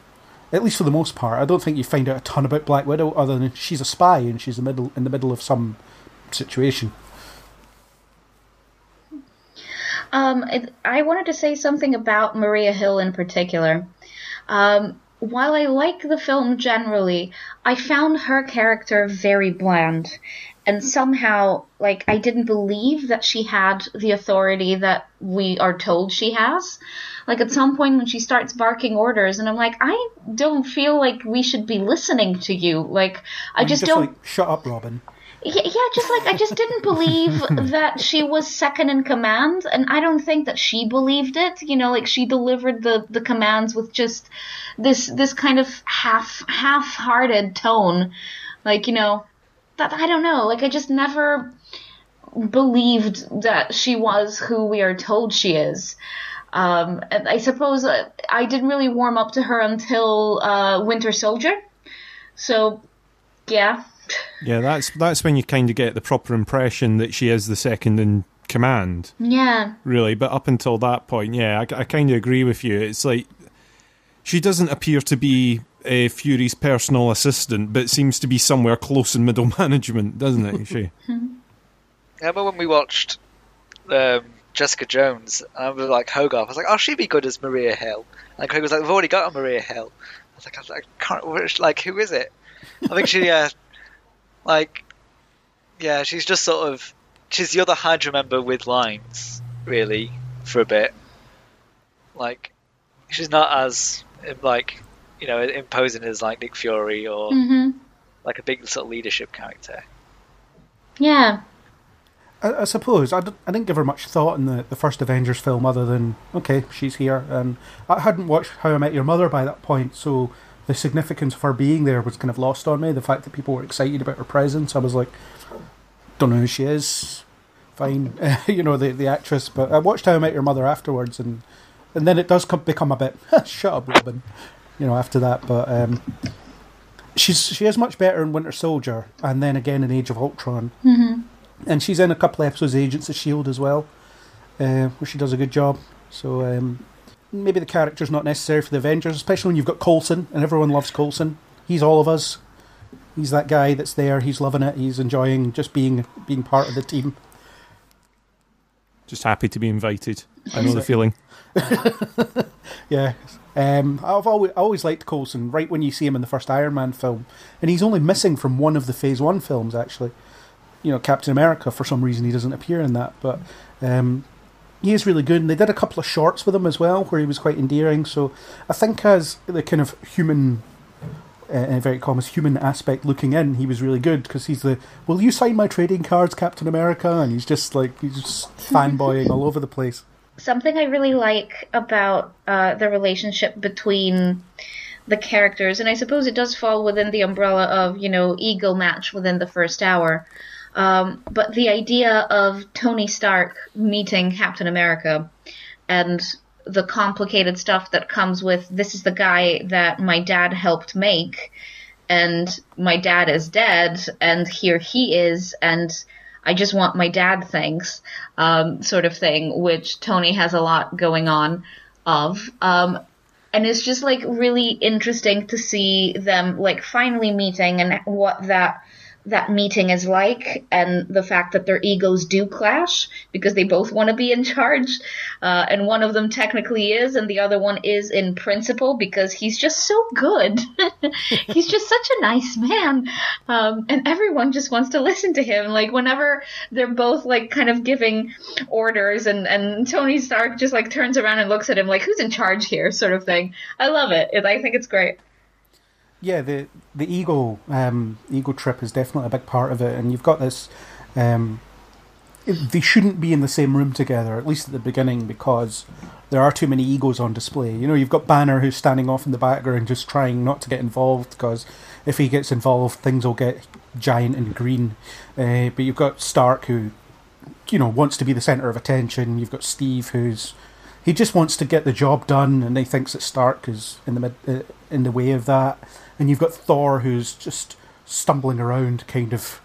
At least for the most part, I don't think you find out a ton about Black Widow other than she's a spy and she's in the middle in the middle of some situation. Um, I wanted to say something about Maria Hill in particular. Um, while I like the film generally, I found her character very bland. And somehow, like, I didn't believe that she had the authority that we are told she has. Like, at some point when she starts barking orders, and I'm like, I don't feel like we should be listening to you. Like, I And just just don't. like shut up, Robin. Yeah, yeah, just like I just didn't believe that she was second in command, and I don't think that she believed it. You know, like she delivered the the commands with just this this kind of half half-hearted tone, like you know, that I don't know. Like I just never believed that she was who we are told she is. Um, and I suppose uh, I didn't really warm up to her until uh, Winter Soldier. So, yeah. Yeah, that's that's when you kind of get the proper impression that she is the second in command, Yeah. really. But up until that point, yeah, I, I kind of agree with you. It's like she doesn't appear to be uh, Fury's personal assistant, but seems to be somewhere close in middle management, doesn't it? She. I remember when we watched um, Jessica Jones, and I was like Hogarth. I was like, "Oh, she'd be good as Maria Hill." And Craig was like, "We've already got a Maria Hill." I was like, "I, was like, I can't. which- Like, who is it?" I think she, uh, like, yeah, she's just sort of she's the other Hydra member with lines, really, for a bit. Like, she's not as like, you know, imposing as like Nick Fury or hmm like a big sort of leadership character. Yeah. I, I suppose I, d- I didn't give her much thought in the, the first Avengers film, other than okay, she's here, and I hadn't watched How I Met Your Mother by that point, so the significance of her being there was kind of lost on me. The fact that people were excited about her presence, I was like, don't know who she is. Fine, you know the the actress, but I watched How I Met Your Mother afterwards, and and then it does come, become a bit shut up, Robin. You know, after that, but um, she's she is much better in Winter Soldier, and then again in Age of Ultron and she's in a couple of episodes of Agents of Shield as well, uh, where she does a good job. So um, maybe the character's not necessary for the Avengers, especially when you've got Coulson and everyone loves Coulson. He's all of us. He's that guy that's there. He's loving it. He's enjoying just being being part of the team. Just happy to be invited. I know the feeling. Yeah. Um, I've always I always liked Coulson. Right when you see him in the first Iron Man film, and he's only missing from one of the Phase One films actually. You know, Captain America. For some reason, he doesn't appear in that, but um, he is really good. And they did a couple of shorts with him as well, where he was quite endearing. So I think as the kind of human, uh, in inverted commas, human aspect looking in, he was really good because he's the "Will you sign my trading cards, Captain America?" And he's just like he's just fanboying all over the place. something I really like about uh, the relationship between the characters, and I suppose it does fall within the umbrella of you know ego match within the first hour. Um, but the idea of Tony Stark meeting Captain America and the complicated stuff that comes with this is the guy that my dad helped make, and my dad is dead, and here he is, and I just want my dad thanks, um, sort of thing, which Tony has a lot going on of. Um, and it's just like really interesting to see them like finally meeting and what that that meeting is like and the fact that their egos do clash because they both want to be in charge uh, and one of them technically is and the other one is in principle because he's just so good. He's just such a nice man um, and everyone just wants to listen to him. Like whenever they're both like kind of giving orders and and tony stark just like turns around and looks at him like who's in charge here? sort of thing. I love it, it i think it's great Yeah, the the ego um, ego trip is definitely a big part of it, and you've got this. Um, they shouldn't be in the same room together, at least at the beginning, because there are too many egos on display. You know, you've got Banner who's standing off in the background, just trying not to get involved, because if he gets involved, things will get giant and green. Uh, but you've got Stark who, you know, wants to be the center of attention. You've got Steve who's he just wants to get the job done, and he thinks that Stark is in the mid, uh, in the way of that. And you've got Thor, who's just stumbling around, kind of,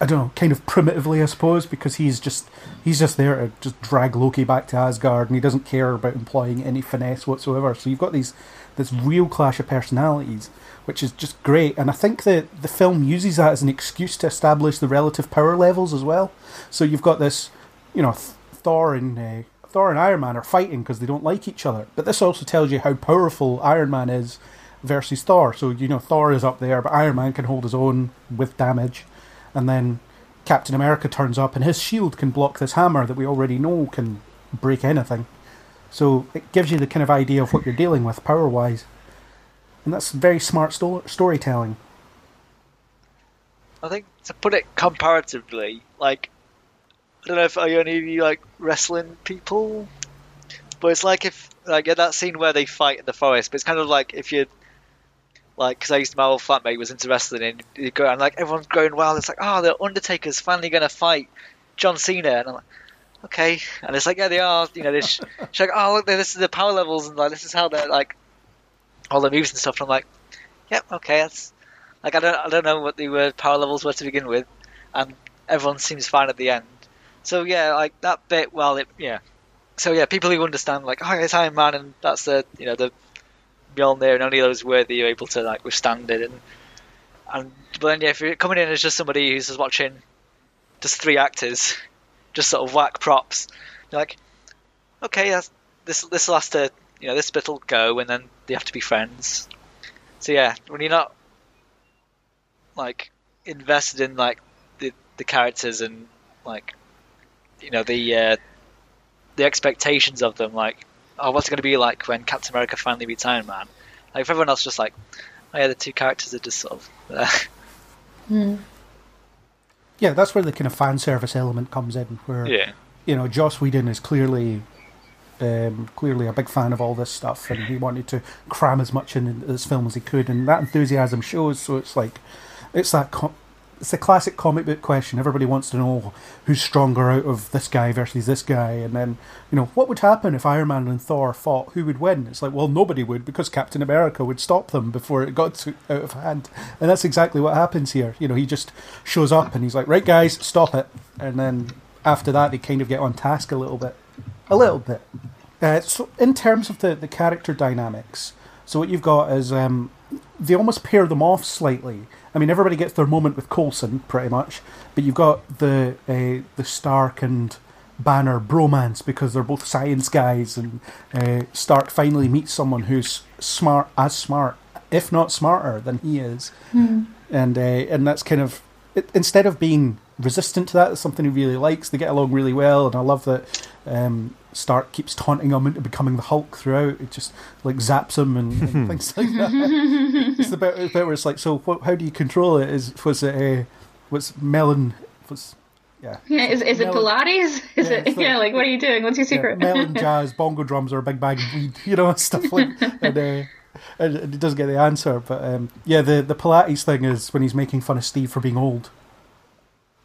I, don't know, kind of primitively, I suppose, because he's just he's just there to just drag Loki back to Asgard, and he doesn't care about employing any finesse whatsoever. So you've got these this real clash of personalities, which is just great. And I think that the film uses that as an excuse to establish the relative power levels as well. So you've got this, you know, Thor and uh, Thor and Iron Man are fighting because they don't like each other. But this also tells you how powerful Iron Man is versus Thor. So you know Thor is up there, but Iron Man can hold his own with damage, and then Captain America turns up, and his shield can block this hammer that we already know can break anything. So it gives you the kind of idea of what you're dealing with power wise, and that's very smart sto- storytelling. I think to put it comparatively, like I don't know if are any of you like wrestling people, but it's like if like yeah, that scene where they fight in the forest. But it's kind of like if you like because I used to my old flatmate was into wrestling and you go and like everyone's going wild. It's like oh the Undertaker's finally gonna fight John Cena and I'm like okay, and it's like, yeah, they are. You know, they sh- she's like, oh look, this is the power levels, and like this is how they're like all the moves and stuff. And I'm like, yep, okay, that's like I don't I don't know what the word power levels were to begin with, and everyone seems fine at the end. So yeah, like that bit. Well, it yeah. So yeah, people who understand like, oh, it's Iron Man, and that's the you know the Mjolnir, and only those worthy are able to like withstand it, and and but then yeah, if you're coming in as just somebody who's just watching just three actors, just sort of whack props, you're like, okay, that's, this this will to you know this bit will go, and then they have to be friends. So yeah, when you're not like invested in like the the characters and like you know the uh, the expectations of them, like oh, what's it going to be like when Captain America finally meets Iron Man? Like for everyone else, just like oh yeah, the two characters are just sort of. Uh, Yeah, that's where the kind of fan service element comes in, where yeah, you know Joss Whedon is clearly um, clearly a big fan of all this stuff, and he wanted to cram as much in this film as he could, and that enthusiasm shows. So it's like it's that co- it's the classic comic book question. Everybody wants to know who's stronger out of this guy versus this guy, and then you know what would happen if Iron Man and Thor fought? Who would win? It's like well, nobody would because Captain America would stop them before it got to, out of hand, and that's exactly what happens here. You know, he just shows up and he's like, right, guys, stop it, and then after that they kind of get on task a little bit, a little bit. Uh, so in terms of the, the character dynamics, so what you've got is um, they almost pair them off slightly. I mean, everybody gets their moment with Coulson, pretty much, but you've got the uh, the Stark and Banner bromance because they're both science guys, and uh, Stark finally meets someone who's smart, as smart, if not smarter than he is, and uh, and that's kind of it, instead of being resistant to that, it's something he really likes. They get along really well, and I love that um, Stark keeps taunting him into becoming the Hulk throughout. It just like zaps him and, and things like that. it's the bit, the bit where it's like, so what, how do you control it? Is was it uh, was melon was yeah. Yeah, is, is it Pilates? Is Yeah, it it's yeah? Like, what are you doing? What's your Yeah, secret? melon jazz, bongo drums, or a big bag of weed, you know, stuff like. And, uh, and it doesn't get the answer, but um, yeah, the the Pilates thing is when he's making fun of Steve for being old.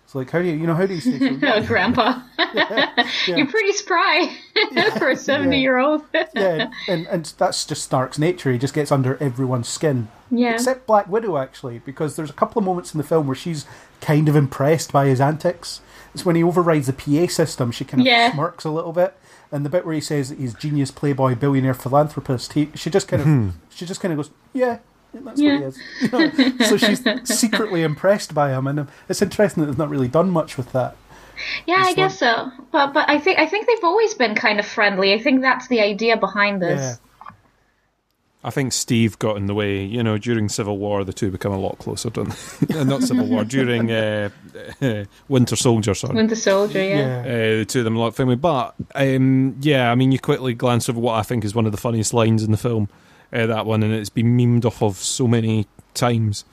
It's like, how do you, you know, how do you say? so- oh, Grandpa, you're pretty spry for a seventy-year-old. yeah, and and that's just Stark's nature. He just gets under everyone's skin. Yeah. Except Black Widow, actually, because there's a couple of moments in the film where she's kind of impressed by his antics. It's when he overrides the PA system. She kind of Yeah. smirks a little bit, and the bit where he says that he's genius, playboy, billionaire, philanthropist. He, she just kind of, hmm. she just kind of goes, yeah. That's Yeah. what he is. You know? so she's secretly impressed by him, and it's interesting that they've not really done much with that. Yeah, I This guess so. But but I think I think they've always been kind of friendly. I think that's the idea behind Yeah, this. I think Steve got in the way. You know, during Civil War, the two become a lot closer, don't they? Not Civil War, during uh, uh, Winter Soldier, sorry. Winter Soldier, yeah. yeah. Uh, the two of them a lot family. But um, yeah, I mean, you quickly glance over what I think is one of the funniest lines in the film. Uh, that one, and it's been memed off of so many times.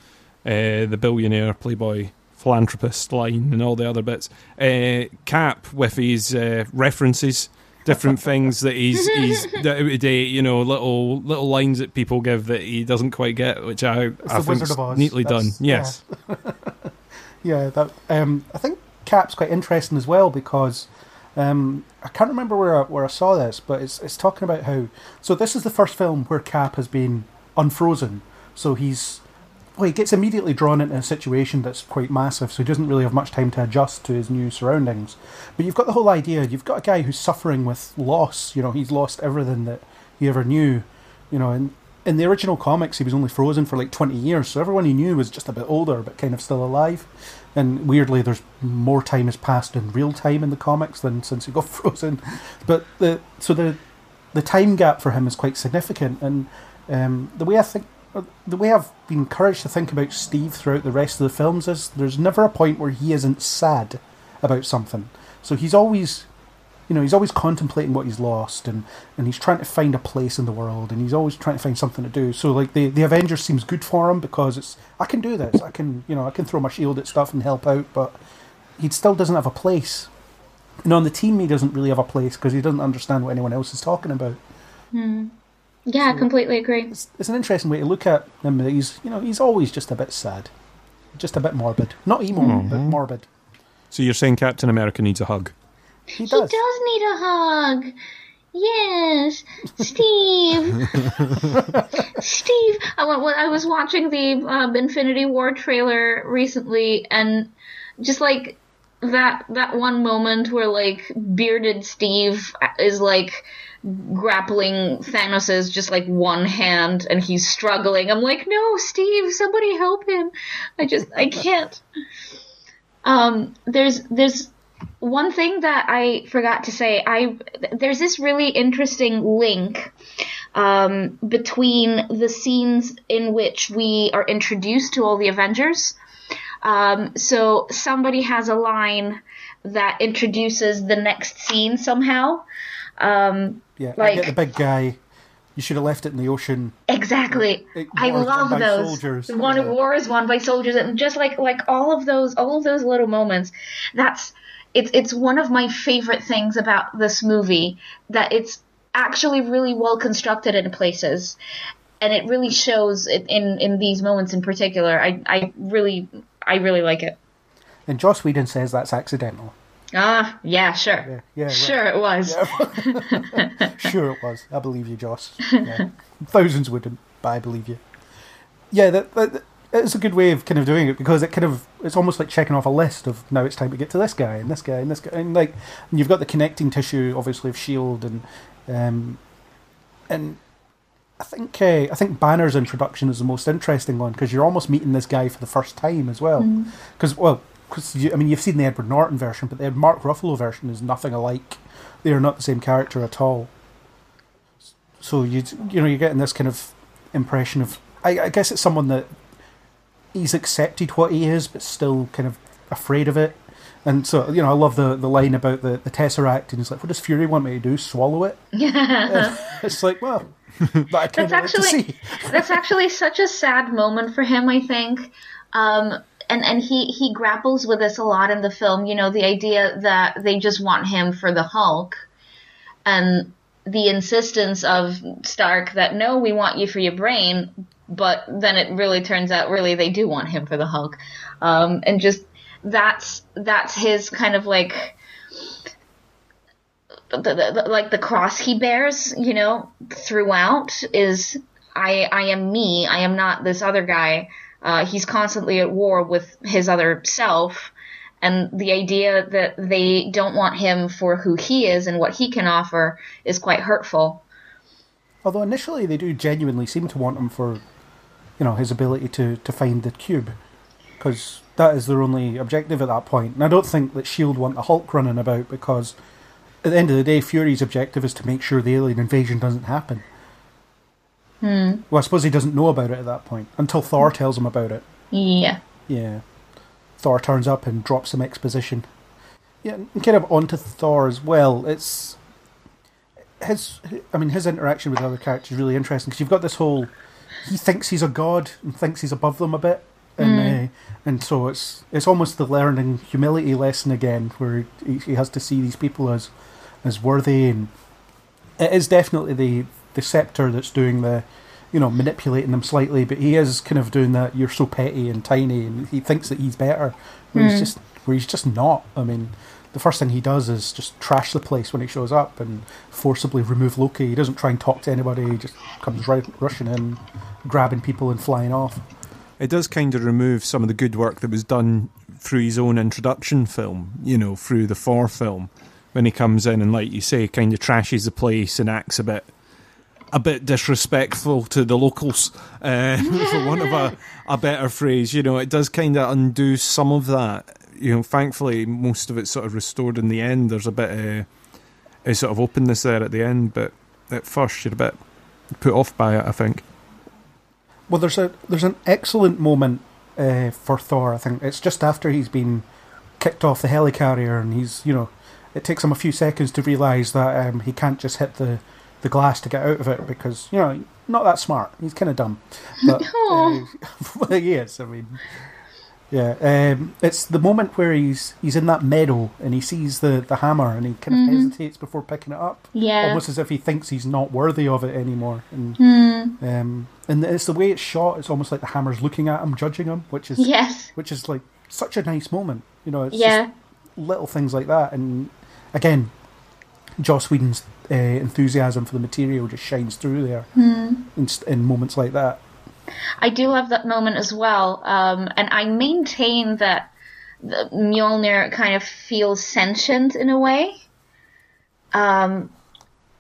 Uh, the billionaire, playboy, philanthropist line, and all the other bits. Uh, Cap with his uh, references, different things that he's he's of date. You know, little little lines that people give that he doesn't quite get, which I I think Wizard of Oz. neatly done. That's- Yes. Yeah, that um, I think Cap's quite interesting as well because um, I can't remember where I, where I saw this, but it's it's talking about how so this is the first film where Cap has been unfrozen, so he's well he gets immediately drawn into a situation that's quite massive, so he doesn't really have much time to adjust to his new surroundings. But you've got the whole idea. You've got a guy who's suffering with loss. You know, he's lost everything that he ever knew. You know, and in the original comics, he was only frozen for like 20 years, so everyone he knew was just a bit older, but kind of still alive. And weirdly, there's more time has passed in real time in the comics than since he got frozen. But the so the the time gap for him is quite significant, and um, the way I think. The way I've been encouraged to think about Steve throughout the rest of the films is there's never a point where he isn't sad about something. So he's always you know, he's always contemplating what he's lost and, and he's trying to find a place in the world and he's always trying to find something to do. So like the, the Avengers seems good for him because it's I can do this. I can you know, I can throw my shield at stuff and help out, but he still doesn't have a place. And on the team he doesn't really have a place because he doesn't understand what anyone else is talking about. Hmm. Yeah, I completely agree. It's, it's an interesting way to look at him. He's you know, he's always just a bit sad. Just a bit morbid. Not emo, but mm-hmm. morbid. So you're saying Captain America needs a hug? He He does. does need a hug. Yes, Steve. Steve, I, I was watching the um, Infinity War trailer recently, and just like that that one moment where like bearded Steve is like grappling Thanos's just like one hand, and he's struggling. I'm like, no, Steve, somebody help him. I just I can't. Um, there's there's one thing that I forgot to say, I there's this really interesting link um, between the scenes in which we are introduced to all the Avengers. Um, so somebody has a line that introduces the next scene somehow. Um, Yeah, I Like- get the big guy. You should have left it in the ocean. Exactly. It I love those. soldiers. One Yeah. war is won by soldiers, and just like like all of those, all of those little moments. That's it's it's one of my favorite things about this movie that it's actually really well constructed in places, and it really shows it in in these moments in particular. I I really I really like it. And Joss Whedon says that's accidental. Ah, yeah, sure, Yeah, yeah, right. sure, it was. Sure, it was. I believe you, Joss. Yeah. Thousands wouldn't, but I believe you. Yeah, that, that it's a good way of kind of doing it because it kind of it's almost like checking off a list of now it's time to get to this guy and this guy and this guy and like and you've got the connecting tissue obviously of Shield and um and I think uh, I think Banner's introduction is the most interesting one because you're almost meeting this guy for the first time as well. Because well because I mean you've seen the Edward Norton version but the Mark Ruffalo version is nothing alike. They are not the same character at all. So you you know you're getting this kind of impression of I, I guess it's someone that he's accepted what he is but still kind of afraid of it and so you know I love the, the line about the, the Tesseract and he's like what does Fury want me to do swallow it Yeah. it's like well That's of like to actually that's actually such a sad moment for him. I think, um, and and he he grapples with this a lot in the film. You know, the idea that they just want him for the Hulk, and the insistence of Stark that no, we want you for your brain, but then it really turns out really they do want him for the Hulk, um, and just that's that's his kind of like the, the, the- like the cross he bears, you know, throughout is I I am me. I am not this other guy. Uh, he's constantly at war with his other self, and the idea that they don't want him for who he is and what he can offer is quite hurtful. although initially they do genuinely seem to want him for you know his ability to, to find the cube because that is their only objective at that point. and I don't think that Shield want the Hulk running about because at the end of the day Fury's objective is to make sure the alien invasion doesn't happen hmm. well I suppose he doesn't know about it at that point until Thor tells him about it Yeah. Yeah. Thor turns up and drops some exposition. Yeah, and kind of onto Thor as well. It's his. I mean, his interaction with other characters is really interesting because you've got this whole. He thinks he's a god and thinks he's above them a bit, and uh, and so it's it's almost the learning humility lesson again, where he, he has to see these people as as worthy, and it is definitely the the scepter that's doing the you know, manipulating them slightly, but he is kind of doing that. You're so petty and tiny, and he thinks that he's better. Where he's just, where he's just not. I mean, the first thing he does is just trash the place when he shows up and forcibly remove Loki. He doesn't try and talk to anybody. He just comes right rushing in, grabbing people and flying off. It does kind of remove some of the good work that was done through his own introduction film, you know, through the Thor film, when he comes in and, like you say, kind of trashes the place and acts a bit, a bit disrespectful to the locals, uh, for want of a, a better phrase. You know, it does kind of undo some of that. You know, thankfully, most of it's sort of restored in the end. There's a bit of a sort of openness there at the end, but at first you're a bit put off by it. I think. Well, there's a there's an excellent moment uh, for Thor. I think it's just after he's been kicked off the helicarrier, and he's you know, it takes him a few seconds to realise that um, he can't just hit the the glass to get out of it because you know not that smart. He's kind of dumb, but uh, well, he is. I mean, yeah. Um, it's the moment where he's he's in that meadow and he sees the, the hammer and he kind of hesitates before picking it up, Yeah. almost as if he thinks he's not worthy of it anymore. And Hmm. um, and it's the way it's shot. It's almost like the hammer's looking at him, judging him, which is Yes. which is like such a nice moment. You know, it's Yeah. just little things like that, and again, Joss Whedon's uh, enthusiasm for the material just shines through there in, in moments like that. I do love that moment as well, um, and I maintain that the Mjolnir kind of feels sentient in a way. Um,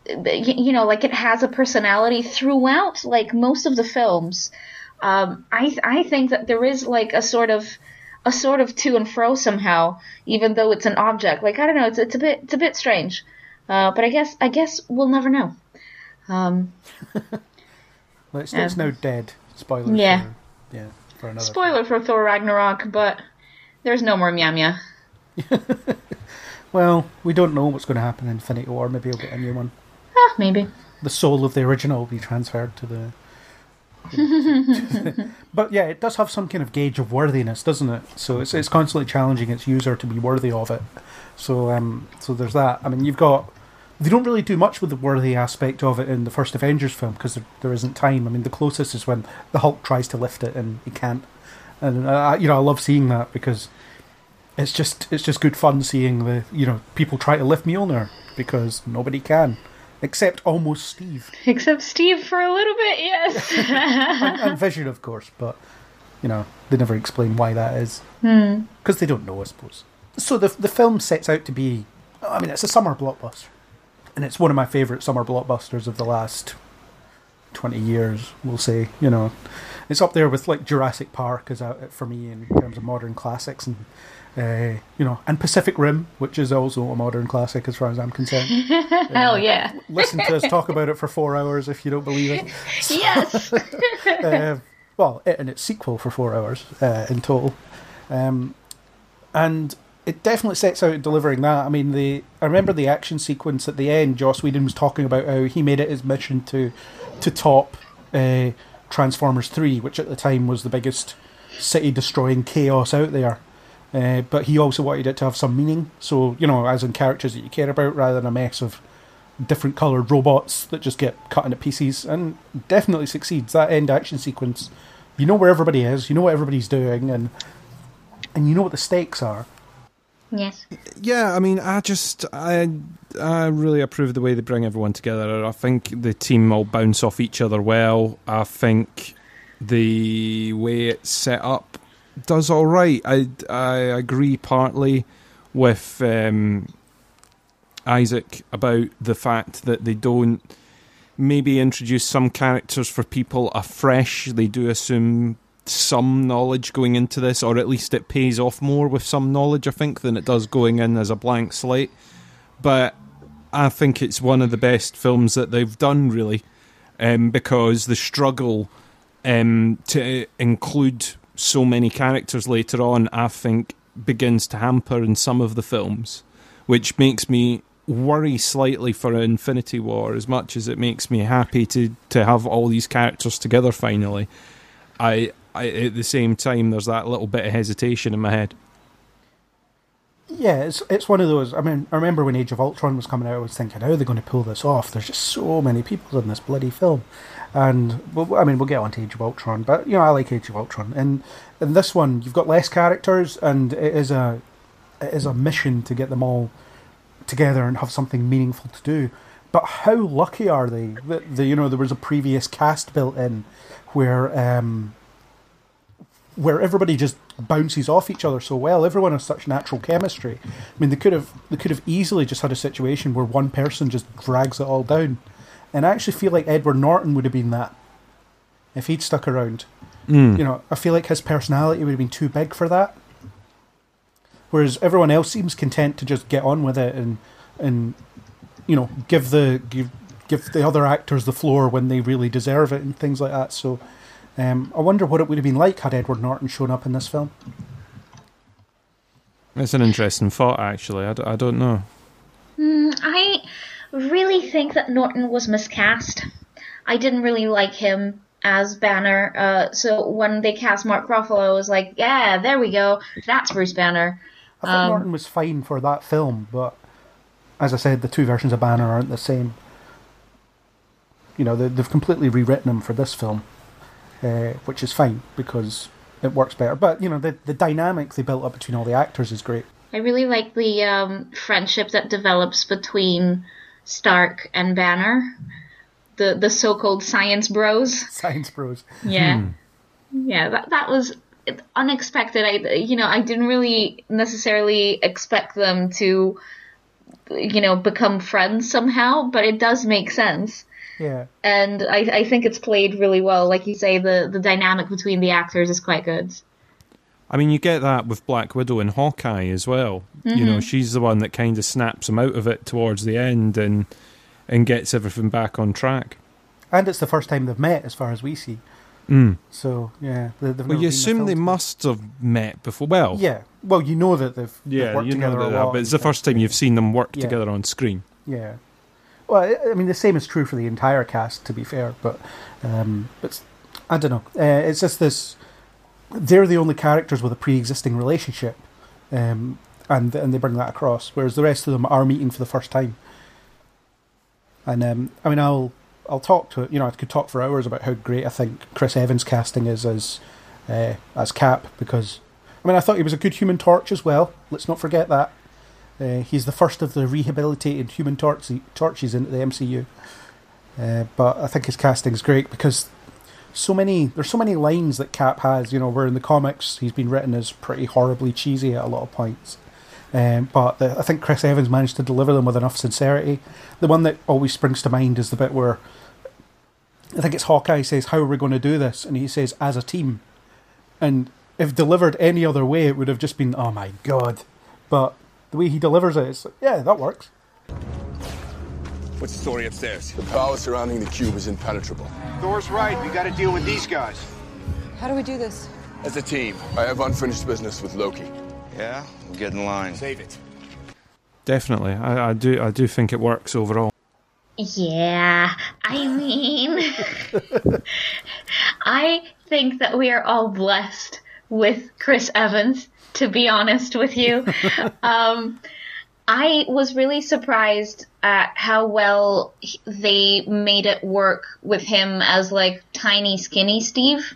you know, like it has a personality throughout, like most of the films. Um, I I think that there is like a sort of a sort of to and fro somehow, even though it's an object. Like I don't know, it's it's a bit it's a bit strange, uh, but I guess I guess we'll never know. Um, Well, it's, it's now dead. Spoilers. Yeah. For, yeah. For another. spoiler for Thor Ragnarok, but there's no more Meow. Well, we don't know what's going to happen in Infinity War. Maybe we'll get a new one. Ah, maybe. The soul of the original will be transferred to the. but yeah, it does have some kind of gauge of worthiness, doesn't it? So it's it's constantly challenging its user to be worthy of it. So um, so there's that. I mean, you've got they don't really do much with the worthy aspect of it in the first Avengers film because there, there isn't time. I mean, the closest is when the Hulk tries to lift it and he can't. And uh, you know, I love seeing that because it's just it's just good fun seeing the you know people try to lift Mjolnir because nobody can except almost Steve Except Steve for a little bit, yes. and, and Vision, of course. But you know, they never explain why that is because they don't know, I suppose. So the the film sets out to be, I mean, it's a summer blockbuster, and it's one of my favourite summer blockbusters of the last twenty years. We'll say, you know, it's up there with like Jurassic Park as a, for me in terms of modern classics, and uh, you know, and Pacific Rim, which is also a modern classic as far as I'm concerned. Hell yeah. Listen to us talk about it for four hours if you don't believe it. Yes. uh, well, it and its sequel for four hours uh, in total, um, and it definitely sets out delivering that. I mean, the I remember the action sequence at the end. Joss Whedon was talking about how he made it his mission to to top uh, Transformers Three, which at the time was the biggest city destroying chaos out there. Uh, but he also wanted it to have some meaning. So you know, as in characters that you care about, rather than a mess of different coloured robots that just get cut into pieces, and definitely succeeds. That end action sequence, you know where everybody is, you know what everybody's doing, and and you know what the stakes are. Yes. Yeah, I mean, I just I I really approve the way they bring everyone together. I think the team all bounce off each other well. I think the way it's set up does all right. I I agree partly with um, Isaac about the fact that they don't maybe introduce some characters for people afresh. They do assume some knowledge going into this, or at least it pays off more with some knowledge, I think, than it does going in as a blank slate. But I think it's one of the best films that they've done, really, um, because the struggle um, to include so many characters later on, I think, begins to hamper in some of the films, which makes me worry slightly for Infinity War as much as it makes me happy to, to have all these characters together finally. I, I at the same time there's that little bit of hesitation in my head. Yeah, it's it's one of those. I mean, I remember when Age of Ultron was coming out, I was thinking, how are they going to pull this off? There's just so many people in this bloody film, and well, I mean, we'll get on to Age of Ultron, but you know, I like Age of Ultron, and in this one, you've got less characters, and it is a it is a mission to get them all together and have something meaningful to do. But how lucky are they that the you know there was a previous cast built in where um, where everybody just bounces off each other so well. Everyone has such natural chemistry. I mean, they could have they could have easily just had a situation where one person just drags it all down. And I actually feel like Edward Norton would have been that if he'd stuck around. Hmm. You know, I feel like his personality would have been too big for that. Whereas everyone else seems content to just get on with it and and you know give the give give the other actors the floor when they really deserve it and things like that. So um, I wonder what it would have been like had Edward Norton shown up in this film. It's an interesting thought, actually. I, d- I don't know. I really think that Norton was miscast. I didn't really like him as Banner. Uh, so when they cast Mark Ruffalo, I was like, yeah, there we go. That's Bruce Banner. I thought Norton was fine for that film, but as I said, the two versions of Banner aren't the same. You know, they, they've completely rewritten him for this film, uh, which is fine because it works better. But you know, the the dynamic they built up between all the actors is great. I really like the um, friendship that develops between Stark and Banner, the the so-called science bros. Science bros. Yeah, yeah, that that was unexpected. I you know I didn't really necessarily expect them to you know become friends somehow, but it does make sense. Yeah. And I, I think it's played really well. Like you say, the, the dynamic between the actors is quite good. I mean, you get that with Black Widow and Hawkeye as well. You know, she's the one that kind of snaps him out of it towards the end and and gets everything back on track. And it's the first time they've met, as far as we see. Mm. So yeah, they, Well, you assume the they must have met before. Well. Yeah. Well, you know that they've, they've yeah, worked you know together that, a lot. but it's the first time you've seen them work Yeah. together on screen. Yeah. Well, I- mean, the same is true for the entire cast, to be fair. But, um, but I don't know. Uh, it's just this. They're the only characters with a pre-existing relationship, um, and and they bring that across. Whereas the rest of them are meeting for the first time. And um, I mean, I'll I'll talk to. You know, I could talk for hours about how great I think Chris Evans' casting is as uh, as Cap because I mean I thought he was a good Human Torch as well. Let's not forget that. Uh, he's the first of the rehabilitated Human Torch- Torches into the MCU. Uh, but I think his casting is great because so many there's so many lines that Cap has. You know, where in the comics he's been written as pretty horribly cheesy at a lot of points. Um, but the, I think Chris Evans managed to deliver them with enough sincerity. The one that always springs to mind is the bit where I think it's Hawkeye says, "How are we going to do this?" and he says, "As a team." And if delivered any other way, it would have just been, "Oh my god!" But the way he delivers it, it's like, yeah, that works. What's the story upstairs? The power surrounding the cube is impenetrable. Thor's right. We gotta deal with these guys. How do we do this? As a team, I have unfinished business with Loki. Yeah, we'll get in line. Save it. Definitely, I, I do. I do think it works overall. Yeah, I mean, I think that we are all blessed with Chris Evans, to be honest with you. um, I was really surprised at how well they made it work with him as like tiny, skinny Steve.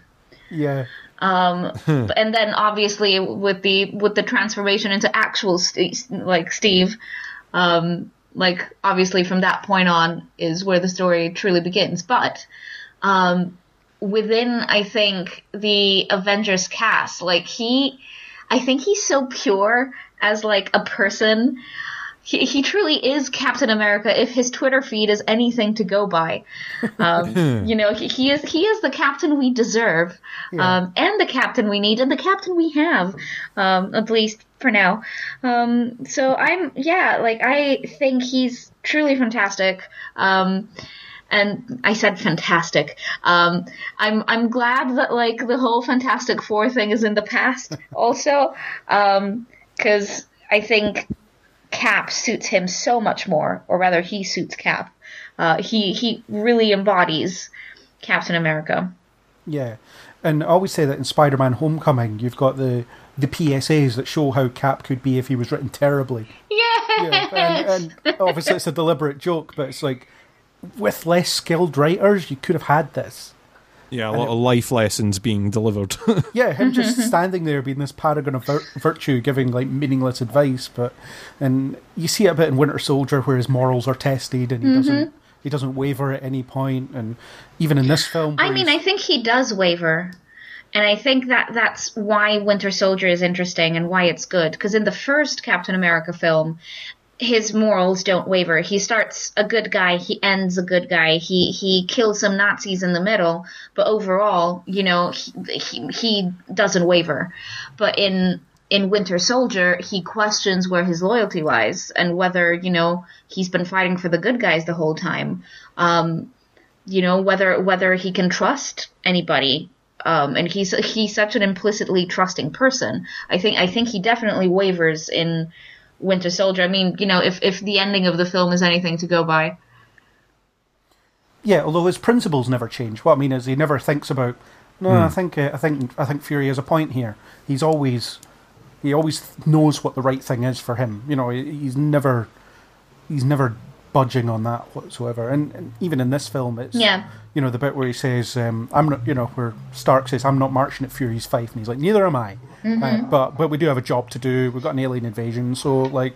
Yeah, Um, and then obviously with the with the transformation into actual Steve, like Steve, um, like obviously from that point on is where the story truly begins. But um, within, I think the Avengers cast, like he, I think he's so pure as like a person. He, he truly is Captain America if his Twitter feed is anything to go by. Um, you know, he, he is he is the captain we deserve, um, and the captain we need, and the captain we have, um, at least for now. Um, so I'm yeah, like I think he's truly fantastic. Um, and I said fantastic. Um, I'm I'm glad that like the whole Fantastic Four thing is in the past also, because I think Cap suits him so much more, or rather, he suits Cap. Uh, he he really embodies Captain America. yeah. And I always say that in Spider-Man: Homecoming, you've got the the PSAs that show how Cap could be if he was written terribly. Yes. Yeah, and, and obviously it's a deliberate joke, but it's like with less skilled writers, you could have had this. Yeah, a lot of life lessons being delivered. Yeah, him just mm-hmm. standing there being this paragon of vir- virtue, giving like meaningless advice. But and you see it a bit in Winter Soldier, where his morals are tested and he doesn't mm-hmm. he doesn't waver at any point. And even in this film, I mean, I think he does waver. And I think that that's why Winter Soldier is interesting and why it's good. Because in the first Captain America film, his morals don't waver. He starts a good guy, he ends a good guy. He he kills some Nazis in the middle, but overall, you know, he he, he doesn't waver. But in in Winter Soldier, he questions where his loyalty lies and whether you know he's been fighting for the good guys the whole time. Um, you know whether whether he can trust anybody um, and he's he's such an implicitly trusting person i think i think he definitely wavers in winter soldier i mean you know if if the ending of the film is anything to go by yeah, although his principles never change. What I mean is, he never thinks about. No, I think uh, I think I think Fury has a point here. He's always he always knows what the right thing is for him. You know, he- he's never he's never budging on that whatsoever. And, and even in this film, it's Yeah. you know the bit where he says, um, "I'm not," you know, where Stark says, "I'm not marching at Fury's fife," and he's like, "Neither am I." Mhm. Uh, but but we do have a job to do. We've got an alien invasion, so like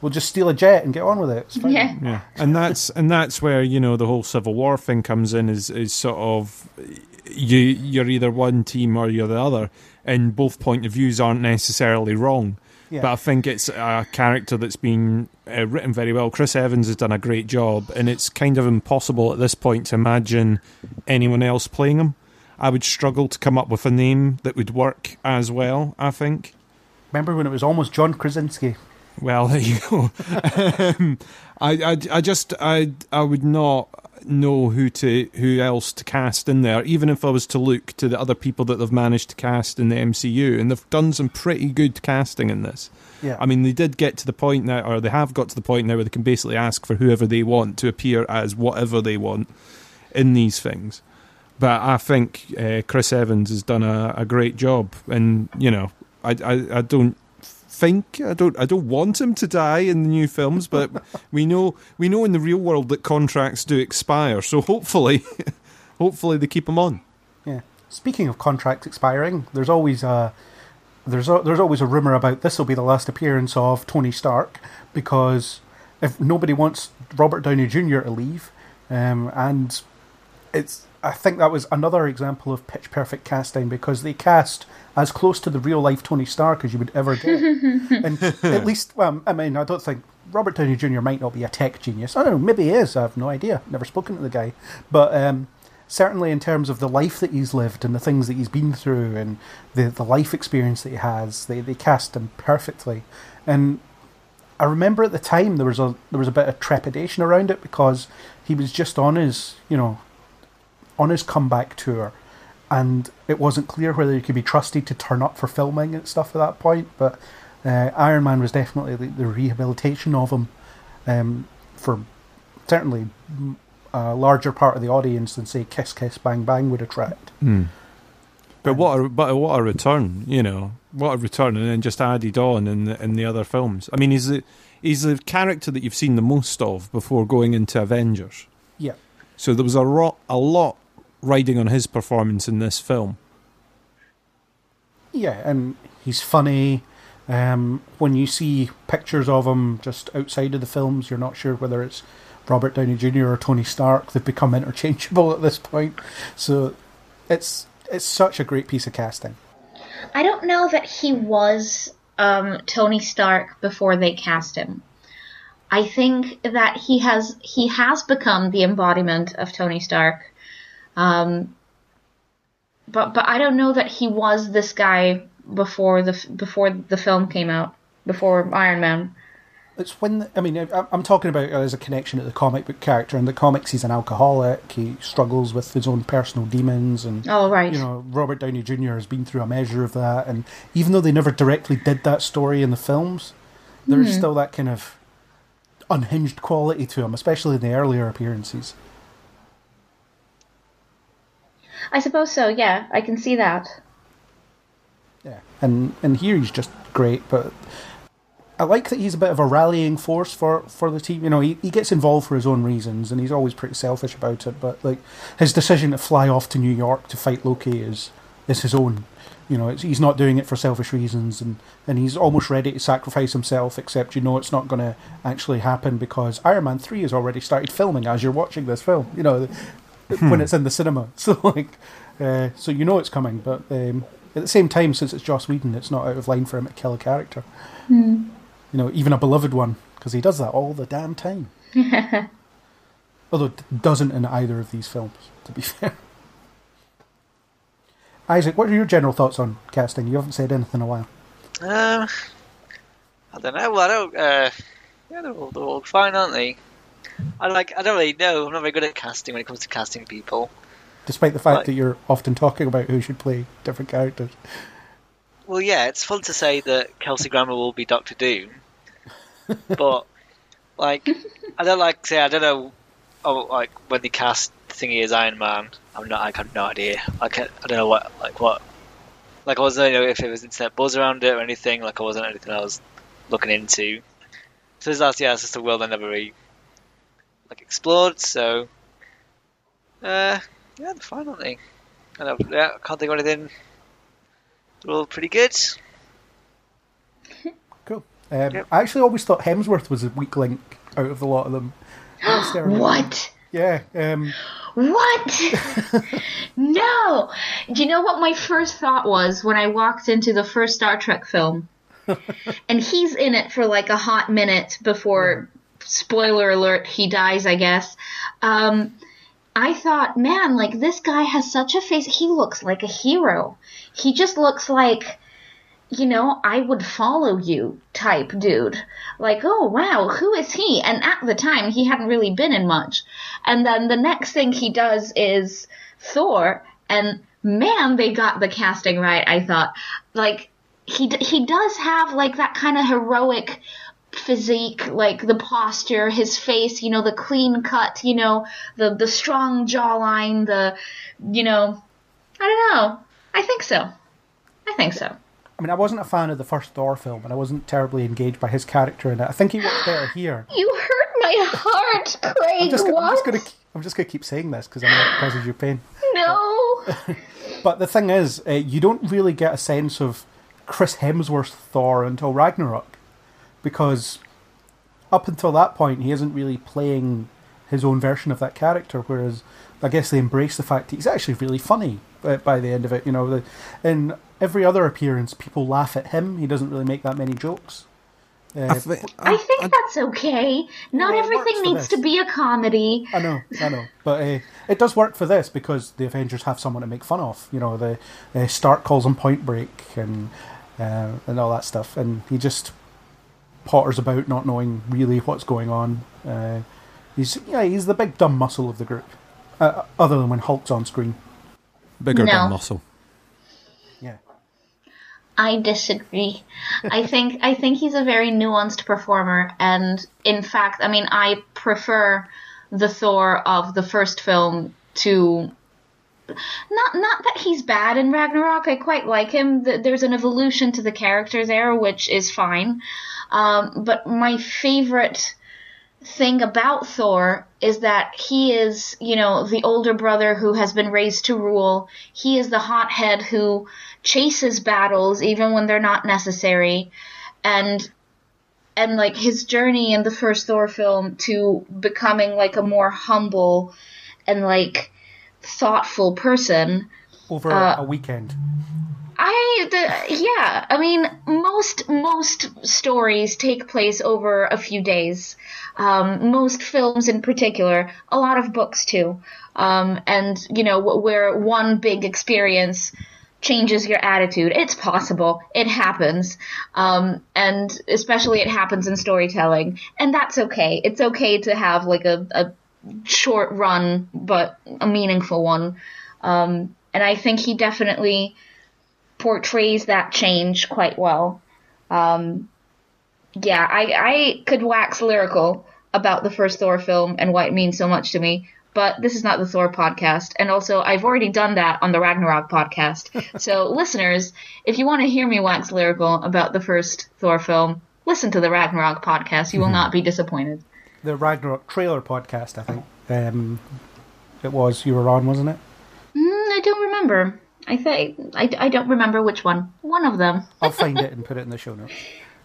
we'll just steal a jet and get on with it. It's fine. Yeah. Yeah, and that's and that's where you know the whole Civil War thing comes in. Is is sort of you you're either one team or you're the other, and both point of views aren't necessarily wrong. Yeah. But I think it's a character that's been uh, written very well. Chris Evans has done a great job, and it's kind of impossible at this point to imagine anyone else playing him. I would struggle to come up with a name that would work as well. I think. Remember when it was almost John Krasinski? Well, there you go. um, I, I, I just, I, I would not know who to, who else to cast in there. Even if I was to look to the other people that they've managed to cast in the MCU, and they've done some pretty good casting in this. Yeah. I mean, they did get to the point now, or they have got to the point now where they can basically ask for whoever they want to appear as whatever they want in these things. But I think uh, Chris Evans has done a, a great job, and you know, I, I, I don't think I don't I don't want him to die in the new films, but we know we know in the real world that contracts do expire, so hopefully, hopefully they keep him on. Yeah. Speaking of contracts expiring, there's always a there's a, there's always a rumor about this will be the last appearance of Tony Stark because if nobody wants Robert Downey Jr. to leave, um, and it's I think that was another example of pitch perfect casting because they cast as close to the real life Tony Stark as you would ever get, and at least well, I mean I don't think Robert Downey Jr. might not be a tech genius. I don't know, maybe he is. I have no idea. Never spoken to the guy, but. Um, certainly in terms of the life that he's lived and the things that he's been through and the, the life experience that he has, they, they cast him perfectly. And I remember at the time there was a there was a bit of trepidation around it because he was just on his you know on his comeback tour and it wasn't clear whether he could be trusted to turn up for filming and stuff at that point. But uh, Iron Man was definitely the, the rehabilitation of him um, for certainly a larger part of the audience than say Kiss Kiss Bang Bang would attract. But what a but what a return, you know, what a return, and then just added on in the in the other films. I mean, he's the he's the character that you've seen the most of before going into Avengers. Yeah. So there was a lot a lot riding on his performance in this film. Yeah, and he's funny. Um, when you see pictures of him just outside of the films, you're not sure whether it's Robert Downey Jr. or Tony Stark. They've become interchangeable at this point. So it's it's such a great piece of casting. I don't know that he was um, Tony Stark before they cast him. I think that he has he has become the embodiment of Tony Stark. Um, but but I don't know that he was this guy before the before the film came out before Iron Man. It's when I mean I- I'm talking about as a connection to the comic book character. In the comics, he's an alcoholic. He struggles with his own personal demons, and Oh, right. you know Robert Downey Jr. has been through a measure of that. And even though they never directly did that story in the films, there's Mhm. still that kind of unhinged quality to him, especially in the earlier appearances. I suppose so. Yeah, I can see that. Yeah, and and here he's just great, but I like that he's a bit of a rallying force for, for the team. You know, he, he gets involved for his own reasons, and he's always pretty selfish about it. But like his decision to fly off to New York to fight Loki is is his own. You know, he's not doing it for selfish reasons, and, and he's almost ready to sacrifice himself. Except you know, it's not going to actually happen because Iron Man three has already started filming as you're watching this film. You know, when it's in the cinema. So like, uh, so you know it's coming, but um, at the same time, since it's Joss Whedon, it's not out of line for him to kill a character. Hmm. You know, even a beloved one, because he does that all the damn time. Although it doesn't in either of these films, to be fair. Isaac, what are your general thoughts on casting? You haven't said anything in a while. Um, I don't know. I don't. Uh, yeah, they're all, they're all fine, aren't they? I like. I don't really know. I'm not very good at casting when it comes to casting people. Despite the fact Right. that you're often talking about who should play different characters. Well, yeah, it's fun to say that Kelsey Grammer will be Doctor Doom, but like, I don't like say I don't know. Oh, like when they cast Thingy as Iron Man, I'm not. I have no idea. Like, I don't know what like what. Like I wasn't you know if it was internet buzz around it or anything. Like I wasn't anything I was looking into. So that's yeah, it's just a world I never really like explored. So, uh, yeah, they're fine, aren't they? And I yeah, I can't think of anything. They're all pretty good. Cool. Um, I actually always thought Hemsworth was a weak link out of the lot of them. What? Yeah. Um, What? no. Do you know what my first thought was when I walked into the first Star Trek film? and he's in it for like a hot minute before, spoiler alert, he dies, I guess. Um, I thought, man, like this guy has such a face. He looks like a hero. He just looks like, you know, I would follow you type dude. Like, oh wow, who is he? And at the time, he hadn't really been in much. And then the next thing he does is Thor, and man, they got the casting right. I thought, like, he he does have like that kind of heroic physique, like the posture, his face, you know, the clean cut, you know, the the strong jawline, the, you know, I don't know. I think so. I think so. I mean, I wasn't a fan of the first Thor film, and I wasn't terribly engaged by his character in it. I think he works better here. You hurt my heart, Craig. I'm just, I'm just gonna, I'm just gonna keep saying this because I know it causes you pain. No. But the thing is, uh, you don't really get a sense of Chris Hemsworth Thor until Ragnarok, because up until that point, he isn't really playing his own version of that character. Whereas, I guess they embrace the fact he's actually really funny by, by the end of it. You know, the, in every other appearance, people laugh at him. He doesn't really make that many jokes. Uh, I, thi- I think that's okay. Not Well, everything needs this. to be a comedy. I know, I know, but uh, it does work for this because the Avengers have someone to make fun of. You know, the uh, Stark calls him Point Break and uh, and all that stuff, and he just potters about, not knowing really what's going on. Uh, he's yeah, he's the big dumb muscle of the group, uh, other than when Hulk's on screen. Bigger No. than muscle. Yeah, I disagree. I think I think he's a very nuanced performer, and in fact, I mean, I prefer the Thor of the first film to. Not not that he's bad in Ragnarok. I quite like him. There's an evolution to the character there, which is fine. Um, but my favorite thing about Thor is that he is, you know, the older brother who has been raised to rule. He is the hothead who chases battles even when they're not necessary. And and like his journey in the first Thor film to becoming like a more humble and like thoughtful person over Uh, a weekend. I the, yeah, I mean most most stories take place over a few days. Um, most films in particular, a lot of books too. Um, and you know where one big experience changes your attitude. It's possible. It happens. Um, and especially it happens in storytelling. And that's okay. It's okay to have like a, a short run, but a meaningful one. Um, and I think he definitely portrays that change quite well. Um, yeah, I, I could wax lyrical about the first Thor film and why it means so much to me, but this is not the Thor podcast. And also, I've already done that on the Ragnarok podcast. so, listeners, if you want to hear me wax lyrical about the first Thor film, listen to the Ragnarok podcast. You will not be disappointed. The Ragnarok trailer podcast, I think. Um, it was you were on, wasn't it? Mm, I don't remember. I think I, I don't remember which one. One of them. I'll find it and put it in the show notes.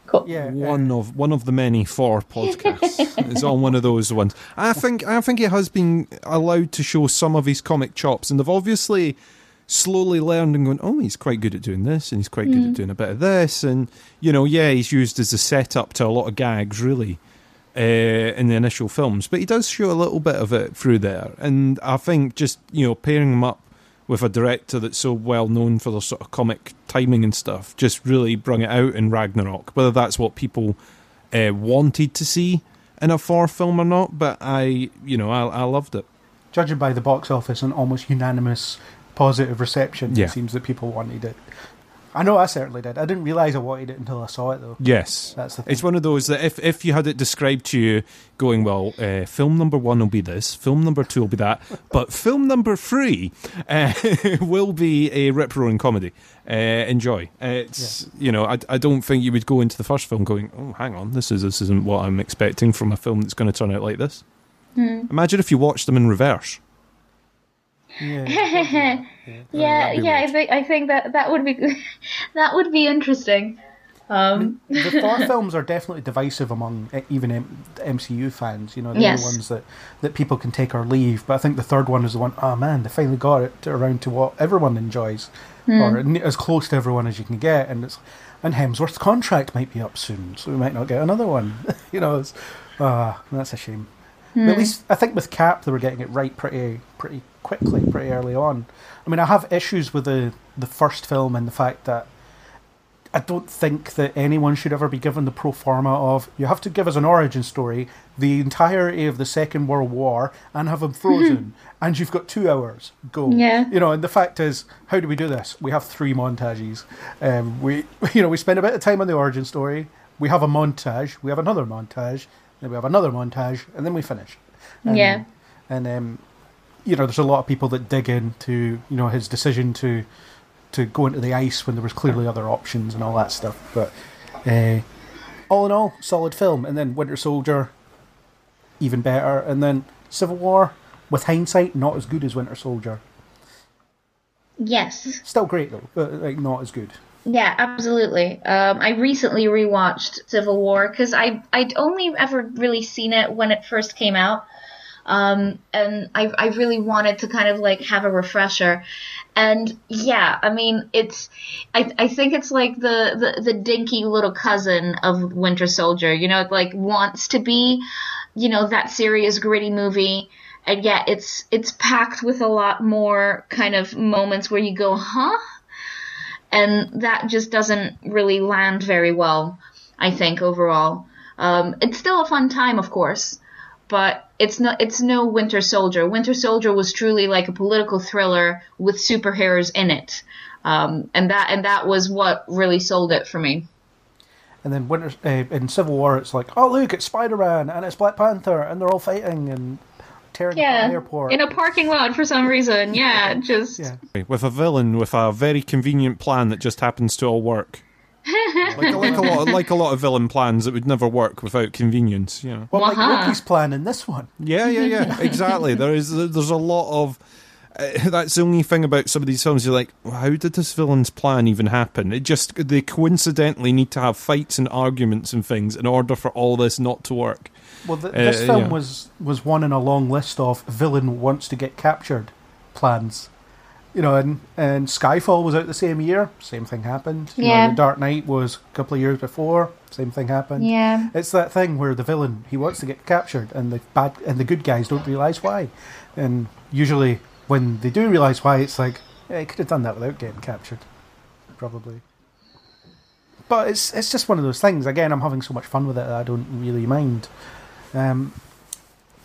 Cool. Yeah, uh, One of one of the many Thor podcasts. it's on one of those ones. I think I think he has been allowed to show some of his comic chops, and they've obviously slowly learned and gone. Oh, he's quite good at doing this, and he's quite good at doing a bit of this, and you know, yeah, he's used as a setup to a lot of gags, really. Uh, in the initial films, but he does show a little bit of it through there, and I think just you know pairing him up with a director that's so well known for their sort of comic timing and stuff, just really brung it out in Ragnarok. Whether that's what people uh, wanted to see in a Thor film or not, but I, you know, I, I loved it. judging by the box office and almost unanimous positive reception, Yeah. it seems that people wanted it. I know I certainly did. I didn't realise I wanted it until I saw it, though. Yes, That's the thing. it's one of those that if if you had it described to you, going well, uh, film number one will be this, film number two will be that, but film number three uh, will be a rip roaring comedy. Uh, enjoy. It's you know I, I don't think you would go into the first film going oh hang on this is this isn't what I'm expecting from a film that's going to turn out like this. Hmm. Imagine if you watched them in reverse. Yeah. yeah, yeah, be I think I think that that would be that would be interesting. Um, the Thor films are definitely divisive among uh, even M- MCU fans. You know, they're Yes. the ones that, that people can take or leave. But I think the third one is the one. Oh man, they finally got it around to what everyone enjoys, Hmm. or as close to everyone as you can get. And it's and Hemsworth's contract might be up soon, so we might not get another one. you know, it's, ah, that's a shame. But Hmm. at least I think with Cap they were getting it right pretty pretty quickly, pretty early on. I mean, I have issues with the the first film and the fact that I don't think that anyone should ever be given the pro forma of you have to give us an origin story, the entirety of the Second World War, and have them frozen, and you've got two hours. Go. Yeah. You know, and the fact is, how do we do this? We have three montages. Um, we, you know, we spend a bit of time on the origin story. We have a montage. We have another montage. Then we have another montage, and then we finish. And, Yeah. And um, you know, there's a lot of people that dig into you know his decision to to go into the ice when there was clearly other options and all that stuff. But uh, all in all, solid film. And then Winter Soldier, even better. And then Civil War, with hindsight, not as good as Winter Soldier. yes, Still great though, but like not as good. Yeah, absolutely. Um, I recently rewatched Civil War because I I'd only ever really seen it when it first came out, um, and I I really wanted to kind of like have a refresher. And yeah, I mean it's I I think it's like the the, the dinky little cousin of Winter Soldier. You know, it like wants to be, you know, that serious gritty movie. And yet it's it's packed with a lot more kind of moments where you go, huh? and that just doesn't really land very well. I think overall, um, it's still a fun time, of course, but it's no it's no Winter Soldier. Winter Soldier was truly like a political thriller with superheroes in it, um, and that and that was what really sold it for me. And then Winter uh, in Civil War, it's like, oh look, it's Spider Man and it's Black Panther, and they're all fighting and tearing apart Yeah, the airport. in a parking lot for some reason. Yeah, just yeah. With a villain with a very convenient plan that just happens to all work. Like, like a lot, like a lot of villain plans that would never work without convenience. You know. Well, like Waha. Loki's plan in this one. Yeah, yeah, yeah. Exactly. There is there's a lot of uh, that's the only thing about some of these films. You're like, "Well, how did this villain's plan even happen? It just they coincidentally need to have fights and arguments and things in order for all this not to work. Well, th- Uh, this film yeah. was was one in a long list of villain wants to get captured plans. You know, and and Skyfall was out the same year. Same thing happened. You know, Yeah. the Dark Knight was a couple of years before. Same thing happened. Yeah. It's that thing where the villain he wants to get captured, and the bad and the good guys don't realize why. And usually, when they do realize why, it's like, yeah, he could have done that without getting captured, probably. But it's it's just one of those things. Again, I'm having so much fun with it that I don't really mind. Um,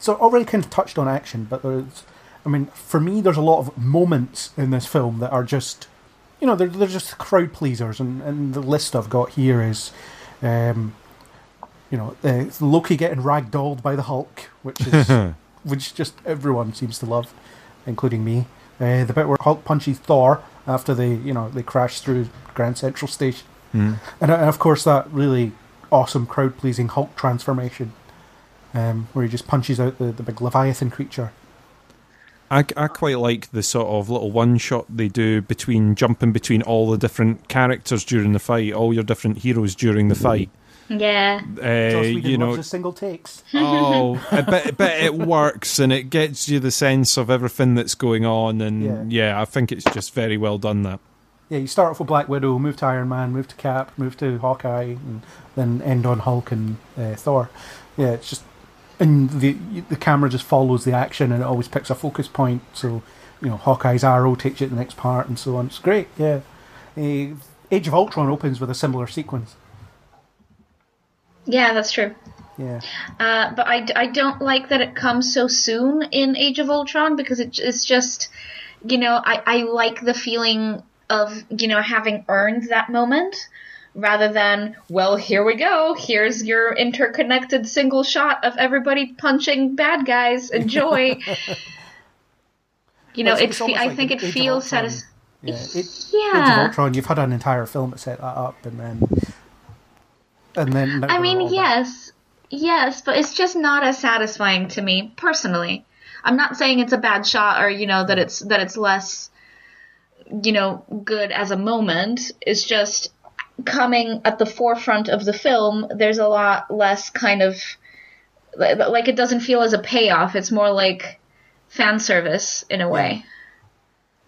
so already kind of touched on action, but there's, I mean, for me, there's a lot of moments in this film that are just, you know, they're they're just crowd pleasers, and, and the list I've got here is, um, you know, uh, Loki getting ragdolled by the Hulk, which is which just everyone seems to love, including me. Uh, the bit where Hulk punches Thor after they, you know, they crash through Grand Central Station, and, uh, and of course that really awesome crowd pleasing Hulk transformation, um, where he just punches out the, the big Leviathan creature. I, I quite like the sort of little one shot they do between jumping between all the different characters during the fight, all your different heroes during the fight. yeah. Uh, Joss you know, loves single takes. oh, but, but it works and it gets you the sense of everything that's going on, and yeah, I think it's just very well done. That Yeah, you start off with Black Widow, move to Iron Man, move to Cap, move to Hawkeye, and then end on Hulk and uh, Thor. Yeah, it's just and the the camera just follows the action and it always picks a focus point. So you know, Hawkeye's arrow takes you to the next part and so on. It's great. Yeah, uh, Age of Ultron opens with a similar sequence. Yeah, that's true. Yeah, Uh, but I, I don't like that it comes so soon in Age of Ultron because it, it's just, you know, I, I like the feeling of, you know, having earned that moment rather than, well, here we go. Here's your interconnected single shot of everybody punching bad guys. Enjoy. you know, Well, it's- it it's fe- almost I think it feels Ultron. satis- yeah. It, Yeah. Ultron, you've had an entire film to set that up, and then and then I mean, yes, Yes, but it's just not as satisfying to me personally. I'm not saying it's a bad shot or you know that it's that it's less you know good as a moment. It's just coming at the forefront of the film. There's a lot less kind of like it doesn't feel as a payoff. It's more like fan service in a way.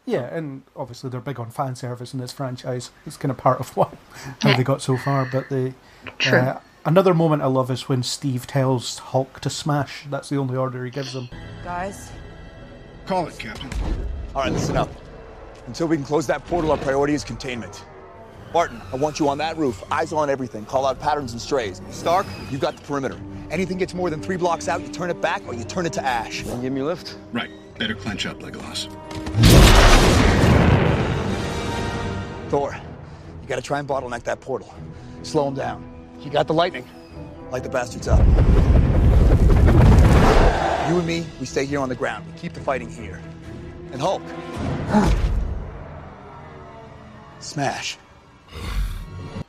Yeah, and obviously they're big on fan service in this franchise. It's kind of part of what how they got so far. But the True. uh, another moment I love is when Steve tells Hulk to smash. That's the only order he gives him. Guys, Call it, Captain. All right, listen up. Until we can close that portal, our priority is containment. Barton, I want you on that roof, eyes on everything. Call out patterns and strays. Stark, you've got the perimeter. Anything gets more than three blocks out, you turn it back or you turn it to ash. Then give me a lift. Right. Better clench up, Legolas. Thor, you gotta try and bottleneck that portal. Slow him down. You got the lightning. Light the bastards up. You and me, we stay here on the ground. We keep the fighting here. And Hulk. Smash.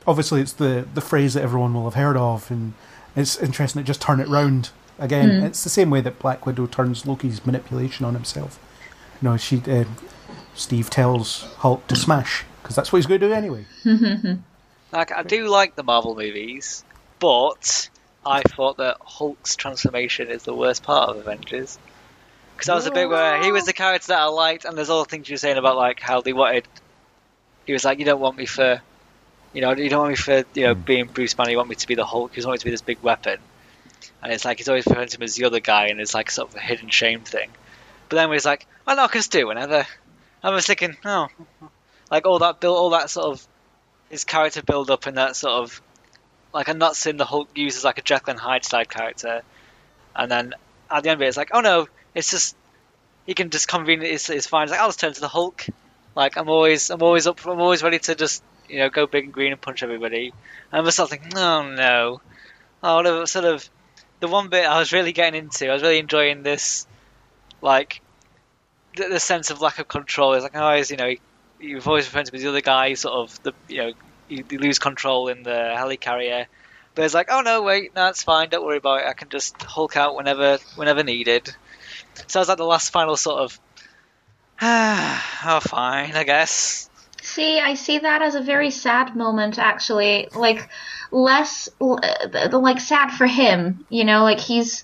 Obviously, it's the the phrase that everyone will have heard of, and it's interesting to just turn it round again. Mm. It's the same way that Black Widow turns Loki's manipulation on himself. You know, she uh, Steve tells Hulk to smash because that's what he's going to do anyway. Like I do like the Marvel movies, but I thought that Hulk's transformation is the worst part of Avengers. Because that was a bit where he was the character that I liked, and there's all the things you were saying about like how they wanted. He was like, "You don't want me for, you know, you don't want me for, you know, hmm. being Bruce Banner. You want me to be the Hulk. You want me to be this big weapon." And it's like he's always referring to him as the other guy, and it's like sort of a hidden shame thing. But then he's like, "I can just do whenever," I was thinking, "Oh, like all that build, all that sort of his character build up and that sort of like I'm not seeing the Hulk used as like a Jekyll and Hyde style character, and then at the end of it, it's like, oh no, it's just he can just conveniently it's, it's fine. It's like I'll just turn to the Hulk. Like I'm always I'm always up I'm always ready to just you know go big and green and punch everybody. And I was sort of thinking, oh no, oh no, sort of the one bit I was really getting into. I was really enjoying this, like the, the sense of lack of control. It's like oh, he's, you know, you've always referred to the other guy, sort of the you know you, you lose control in the helicarrier. But it's like, oh no, wait, no, it's fine. Don't worry about it. I can just Hulk out whenever, whenever needed. So I was like the last final sort of, ah, oh, fine, I guess. See, I see that as a very sad moment, actually. Like, less, like, sad for him, you know, like, he's,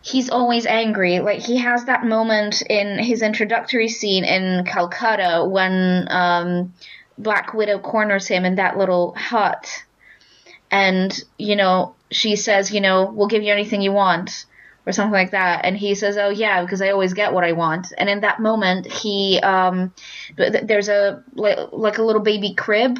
he's always angry. Like, he has that moment in his introductory scene in Calcutta when, um, Black Widow corners him in that little hut. And, you know, she says, you know, we'll give you anything you want or something like that. And he says, "Oh yeah, because I always get what I want." And in that moment, he um, th- there's a like, like a little baby crib,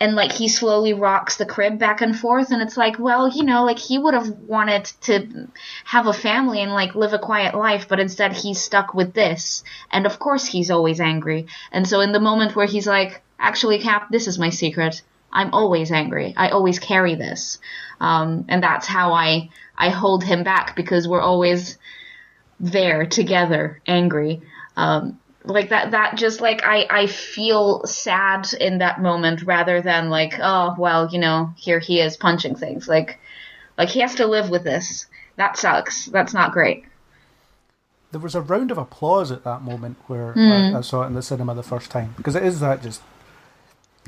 and like he slowly rocks the crib back and forth, and it's like, well, you know, like he would have wanted to have a family and like live a quiet life, but instead he's stuck with this, and of course he's always angry. And so in the moment where he's like, "Actually, Cap, this is my secret." I'm always angry. I always carry this. Um, and that's how I, I hold him back because we're always there together, angry. Um, like that, that just like, I, I feel sad in that moment rather than like, oh, well, you know, here he is punching things. Like, like he has to live with this. That sucks. That's not great. There was a round of applause at that moment where Mm. I, I saw it in the cinema the first time because it is that just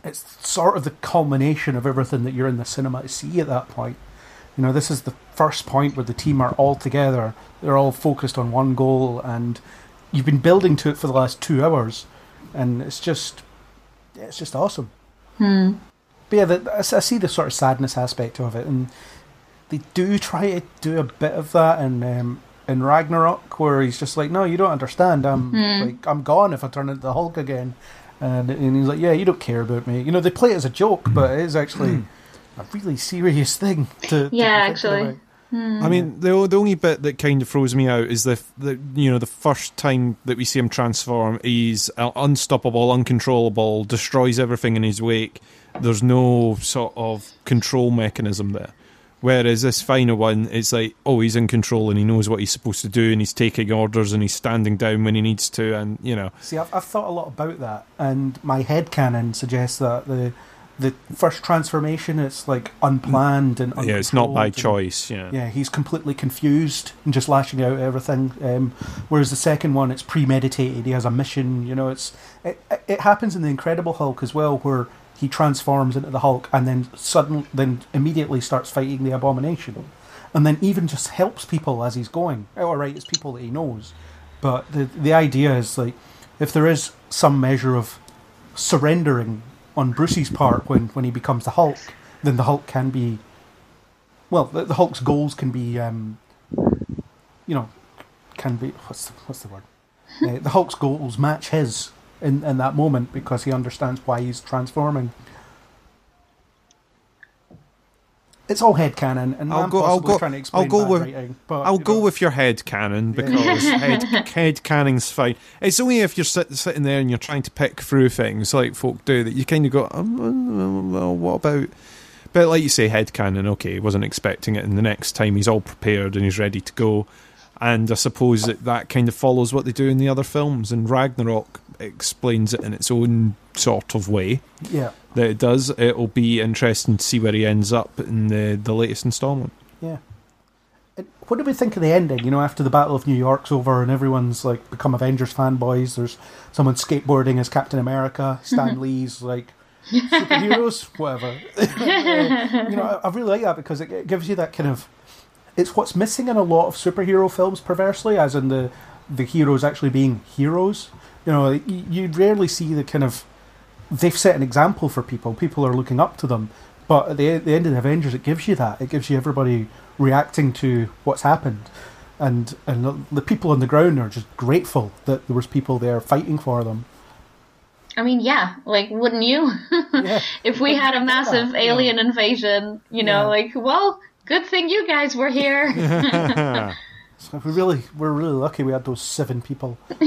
it's sort of the culmination of everything that you're in the cinema to see at that point. You know, this is the first point where the team are all together. They're all focused on one goal, and you've been building to it for the last two hours, and it's just, it's just awesome. Hmm. But yeah, the, I s- I see the sort of sadness aspect of it, and they do try to do a bit of that in um, in Ragnarok, where he's just like, "No, you don't understand. I'm Hmm. like, I'm gone if I turn into the Hulk again," and and he's like, "Yeah, you don't care about me." You know, they play it as a joke, but it is actually a really serious thing to. to Yeah, thinking actually. about. I mean, the the only bit that kind of throws me out is the the you know the first time that we see him transform, he's uh, unstoppable, uncontrollable, destroys everything in his wake. There's no sort of control mechanism there. Whereas this final one, it's like, oh, he's in control and he knows what he's supposed to do, and he's taking orders and he's standing down when he needs to, and you know, See, I've, I've thought a lot about that, and my head canon suggests that the the first transformation it's like unplanned and Yeah, it's not by and- choice. Yeah. yeah, he's completely confused and just lashing out at everything. Um, whereas the second one, it's premeditated. He has a mission. You know, it's it, it happens in the Incredible Hulk as well, where he transforms into the Hulk and then suddenly, then immediately starts fighting the Abomination, and then even just helps people as he's going. Oh, all right, it's people that he knows, but the the idea is like if there is some measure of surrendering on Bruce's part when when he becomes the Hulk, then the Hulk can be well, the, the Hulk's goals can be, um, you know, can be what's the, what's the word? uh, the Hulk's goals match his in in that moment because he understands why he's transforming. It's all headcanon, and I'll I'm go. I'll go. trying to explain I'll go with. writing, but, I'll you go know. with your head canon because head head canon's fine. It's only if you're sit, sitting there and you're trying to pick through things like folk do that you kind of go, um, um, well, what about? But like you say, head canon. Okay, wasn't expecting it, and the next time he's all prepared and he's ready to go. And I suppose that that kind of follows what they do in the other films. And Ragnarok explains it in its own sort of way Yeah, that it does. It'll be interesting to see where he ends up in the the latest installment. yeah. And What do we think of the ending? You know, after the Battle of New York's over and everyone's like become Avengers fanboys. There's someone skateboarding as Captain America. Stan mm-hmm. Lee's like superheroes, whatever. You know, I, I really like that because it, it gives you that kind of. It's what's missing in a lot of superhero films, perversely, as in the the heroes actually being heroes. You know, you, you rarely see the kind of. They've set an example for people. People are looking up to them. But at the, the end of the Avengers, it gives you that. It gives you everybody reacting to what's happened, and and the, the people on the ground are just grateful that there was people there fighting for them. I mean, yeah, like, wouldn't you? Yeah. if we had a massive Yeah, alien invasion, you know, Yeah. like, well, good thing you guys were here. So we really, we're really lucky we had those seven people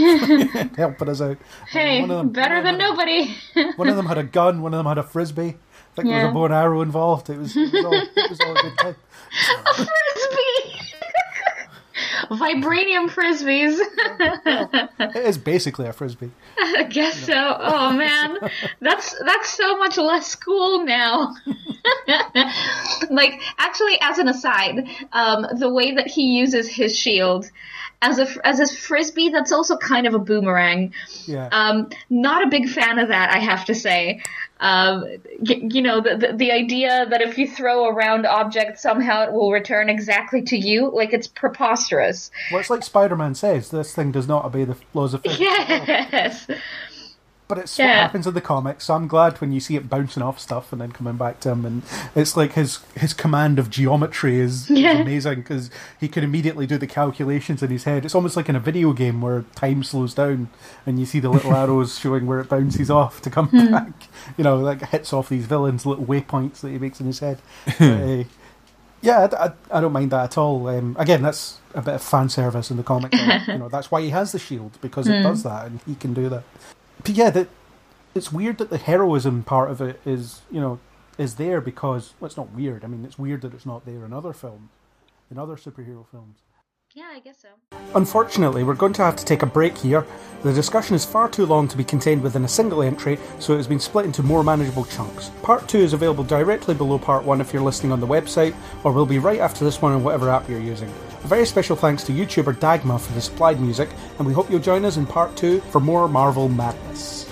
helping us out. hey, One of them- better than nobody. One of them had a gun. One of them had a frisbee. I think there was a bow and arrow involved. It was, it was all, it was all a good time. a Frisbee! Vibranium frisbees. It is basically a frisbee. I guess so. Oh man, that's that's so much less cool now. like, actually, as an aside, um, the way that he uses his shield as a as a frisbee, that's also kind of a boomerang. Yeah. Um, not a big fan of that, I have to say. Um, you know, the, the the idea that if you throw a round object, somehow it will return exactly to you, like it's preposterous. well, it's like Spider-Man says. This thing does not obey the laws of physics. Yes. But it's what happens in the comics. So I'm glad when you see it bouncing off stuff and then coming back to him, and it's like his his command of geometry is, is amazing because he can immediately do the calculations in his head. It's almost like in a video game where time slows down and you see the little arrows showing where it bounces off to come Hmm. back. You know, like hits off these villains' little waypoints that he makes in his head. Uh, yeah, I, I, I don't mind that at all. Um, again, that's a bit of fan service in the comic. you know, that's why he has the shield because it does that, and he can do that. But yeah, that it's weird that the heroism part of it is, you know, is there because well, it's not weird. I mean, it's weird that it's not there in other films, in other superhero films. Yeah, I guess so. Unfortunately, we're going to have to take a break here. The discussion is far too long to be contained within a single entry, so it has been split into more manageable chunks. Part 2 is available directly below Part 1 if you're listening on the website, or will be right after this one on whatever app you're using. A very special thanks to YouTuber Dagma for the supplied music, and we hope you'll join us in part two for more Marvel madness.